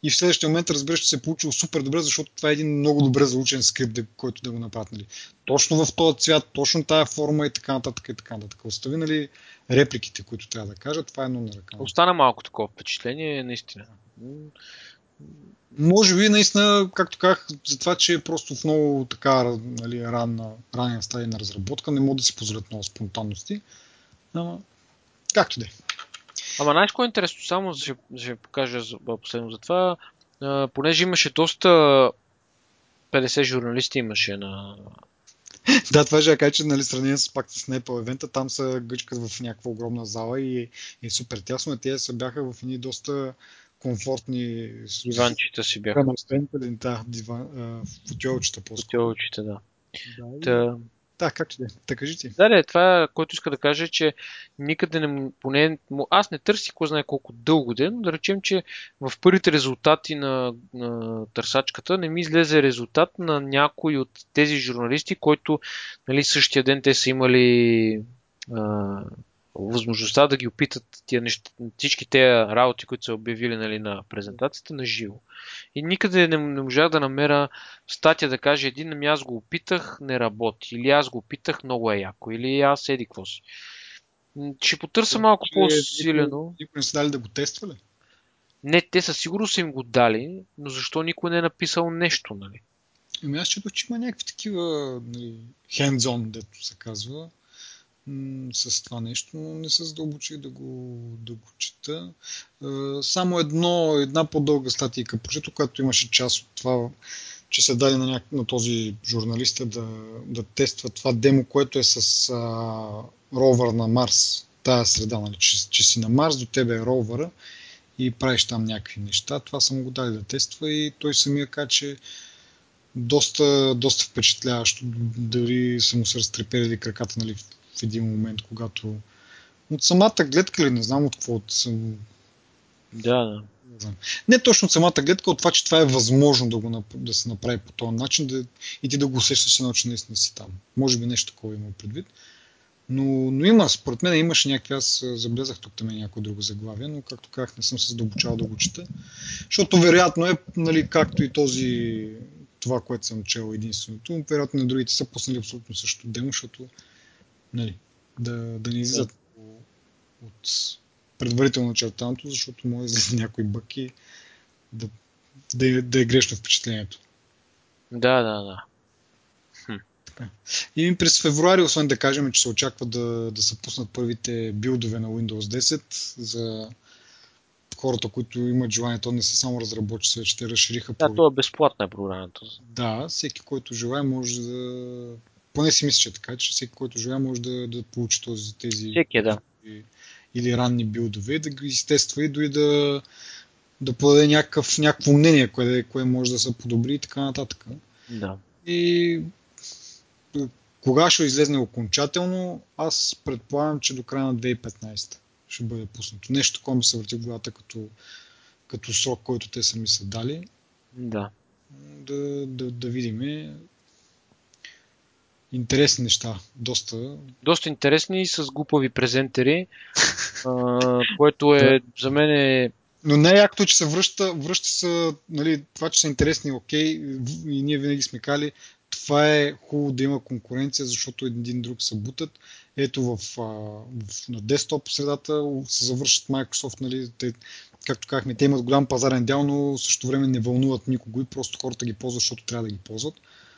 и в следващия момент разбираш, че се е получило супер добре, защото това е един много добре заучен скрипт, който да го направят. Нали. Точно в този цвят, точно тая форма и така нататък и така нататък. Остави нали, репликите, които трябва да кажа, това е едно на ръка. Остана малко такова впечатление, наистина. Може би наистина, както казах, за това, че е просто в много така нали, ранна, ранен стадий на разработка, не могат да си позволят много спонтанности. Ама, както да е. Ама знаеш кое е интересно? Само ще, ще покажа последно за това. А, понеже имаше доста 50 журналисти имаше на... (laughs) да, това ще кажа, че нали, сравнение с пак с Apple евента, там са гъчкат в някаква огромна зала и, е супер тясно. Те са бяха в едни доста комфортни... Диванчета си бяха. Да, диван, футиолчета по Футиолчета, да. да Та... Да, как ще да кажи ти. Да, да, това, което иска да кажа, е, че никъде не, поне, аз не търсих кой знае колко дълго ден, но да речем, че в първите резултати на, на търсачката не ми излезе резултат на някой от тези журналисти, който нали, същия ден те са имали възможността да ги опитат тия неща, всички тези работи, които са обявили нали, на презентацията на живо. И никъде не, не можах да намеря статия да каже един, ами аз го опитах, не работи. Или аз го опитах, много е яко. Или аз еди какво си. Ще потърся малко по-силено. Никой не са дали да го тества ли? Не, те със сигурност са им го дали, но защо никой не е написал нещо, нали? Ами аз четох, че има някакви такива нали, hands-on, дето се казва с това нещо, но не се задълбочих да го, да го чета. Само едно, една по-дълга статика прочето, която имаше част от това, че се даде на, ня... на този журналиста да, да тества това демо, което е с а, ровър на Марс, тая среда, нали, че, че си на Марс, до тебе е ровъра и правиш там някакви неща. Това съм го дали да тества и той самия каза, че доста, доста впечатляващо. Дори са му се разтреперили краката нали, в един момент, когато от самата гледка ли, не знам от какво от. Да, да. Не точно от самата гледка, от това, че това е възможно да, го, да се направи по този начин да, и ти да го усещаш едно, че наистина си там. Може би нещо такова има предвид. Но, но има, според мен имаше някакви, аз заблезах тук там някои друго заглавие, но както казах, не съм се задълбочавал да го чета. Защото вероятно е, нали, както и този, това, което съм чел единственото, вероятно на другите са пуснали абсолютно същото демо, защото нали, да, да не излизат от предварително начертаното, защото може да някои бъки да, да, да е грешно впечатлението. Да, да, да. И през февруари, освен да кажем, че се очаква да, да се пуснат първите билдове на Windows 10 за хората, които имат желание, то не са само разработчици, вече те разшириха. Да, то е безплатна програмата. Да, всеки, който желая, може да поне си мисля, че така, че всеки, който желая, може да, да получи този, тези всеки, да. или ранни билдове, да ги изтества и дори да, да подаде някакъв, някакво мнение, кое, кое може да се подобри и така нататък. Да. И кога ще излезне окончателно, аз предполагам, че до края на 2015 ще бъде пуснато. Нещо такова ми се върти в главата като, като срок, който те са ми са дали. Да. Да, да, да видим интересни неща. Доста. Доста интересни с глупави презентери, (laughs) а, което е за мен е Но не е якото, че се връща, връща се, нали, това, че са интересни, окей, и ние винаги сме кали, това е хубаво да има конкуренция, защото един друг се бутат. Ето в, в, на десктоп средата се завършат Microsoft, нали, те, както казахме, те имат голям пазарен дял, но също време не вълнуват никого и просто хората ги ползват, защото трябва да ги ползват.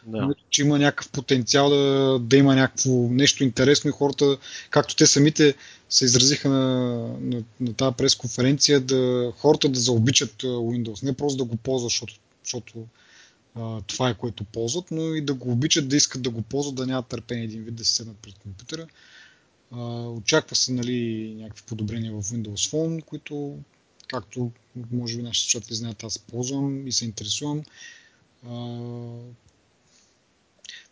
Да. Но, че има някакъв потенциал да, да има някакво нещо интересно и хората, както те самите се изразиха на, на, на тази пресконференция, да, хората да заобичат Windows. Не просто да го ползват, защото, защото а, това е което ползват, но и да го обичат, да искат да го ползват, да нямат търпение един вид да се седнат пред компютъра. А, очаква се нали, някакви подобрения в Windows Phone, които, както може би нашите слушатели знаят, аз ползвам и се интересувам. А,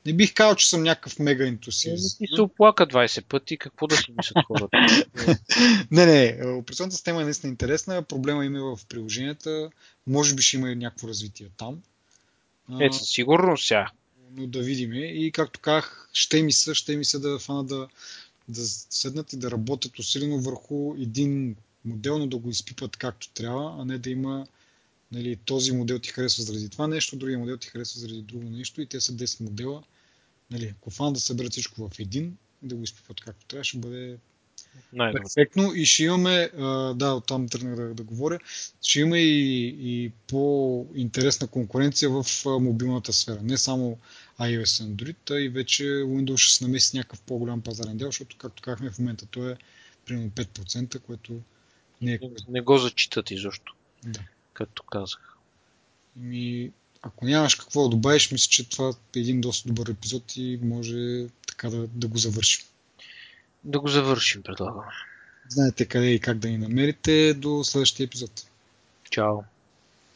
не бих казал, че съм някакъв мега ентусиаст. Не ти се оплака 20 пъти, какво да си мислят хората? (laughs) не, не, операционната система е наистина интересна, проблема има в приложенията, може би ще има и някакво развитие там. Е, със сигурност сега. Но да видим. И както казах, ще ми се, ще ми се да фана да, да седнат и да работят усилено върху един модел, но да го изпипат както трябва, а не да има нали, този модел ти харесва заради това нещо, другия модел ти харесва заради друго нещо и те са 10 модела. Нали, ако фан да съберат всичко в един и да го изпипат както трябва, ще бъде най перфектно и ще имаме, да, оттам тръгнах да, да говоря, ще има и, и по-интересна конкуренция в мобилната сфера. Не само iOS и Android, а и вече Windows ще се намеси някакъв по-голям пазарен дял, защото, както казахме в момента, то е примерно 5%, което не е... Не го зачитат изобщо. Да. Както казах. Ми, ако нямаш какво да добавиш, мисля, че това е един доста добър епизод и може така да, да го завършим. Да го завършим, предлагам. Знаете къде и как да ни намерите. До следващия епизод. Чао.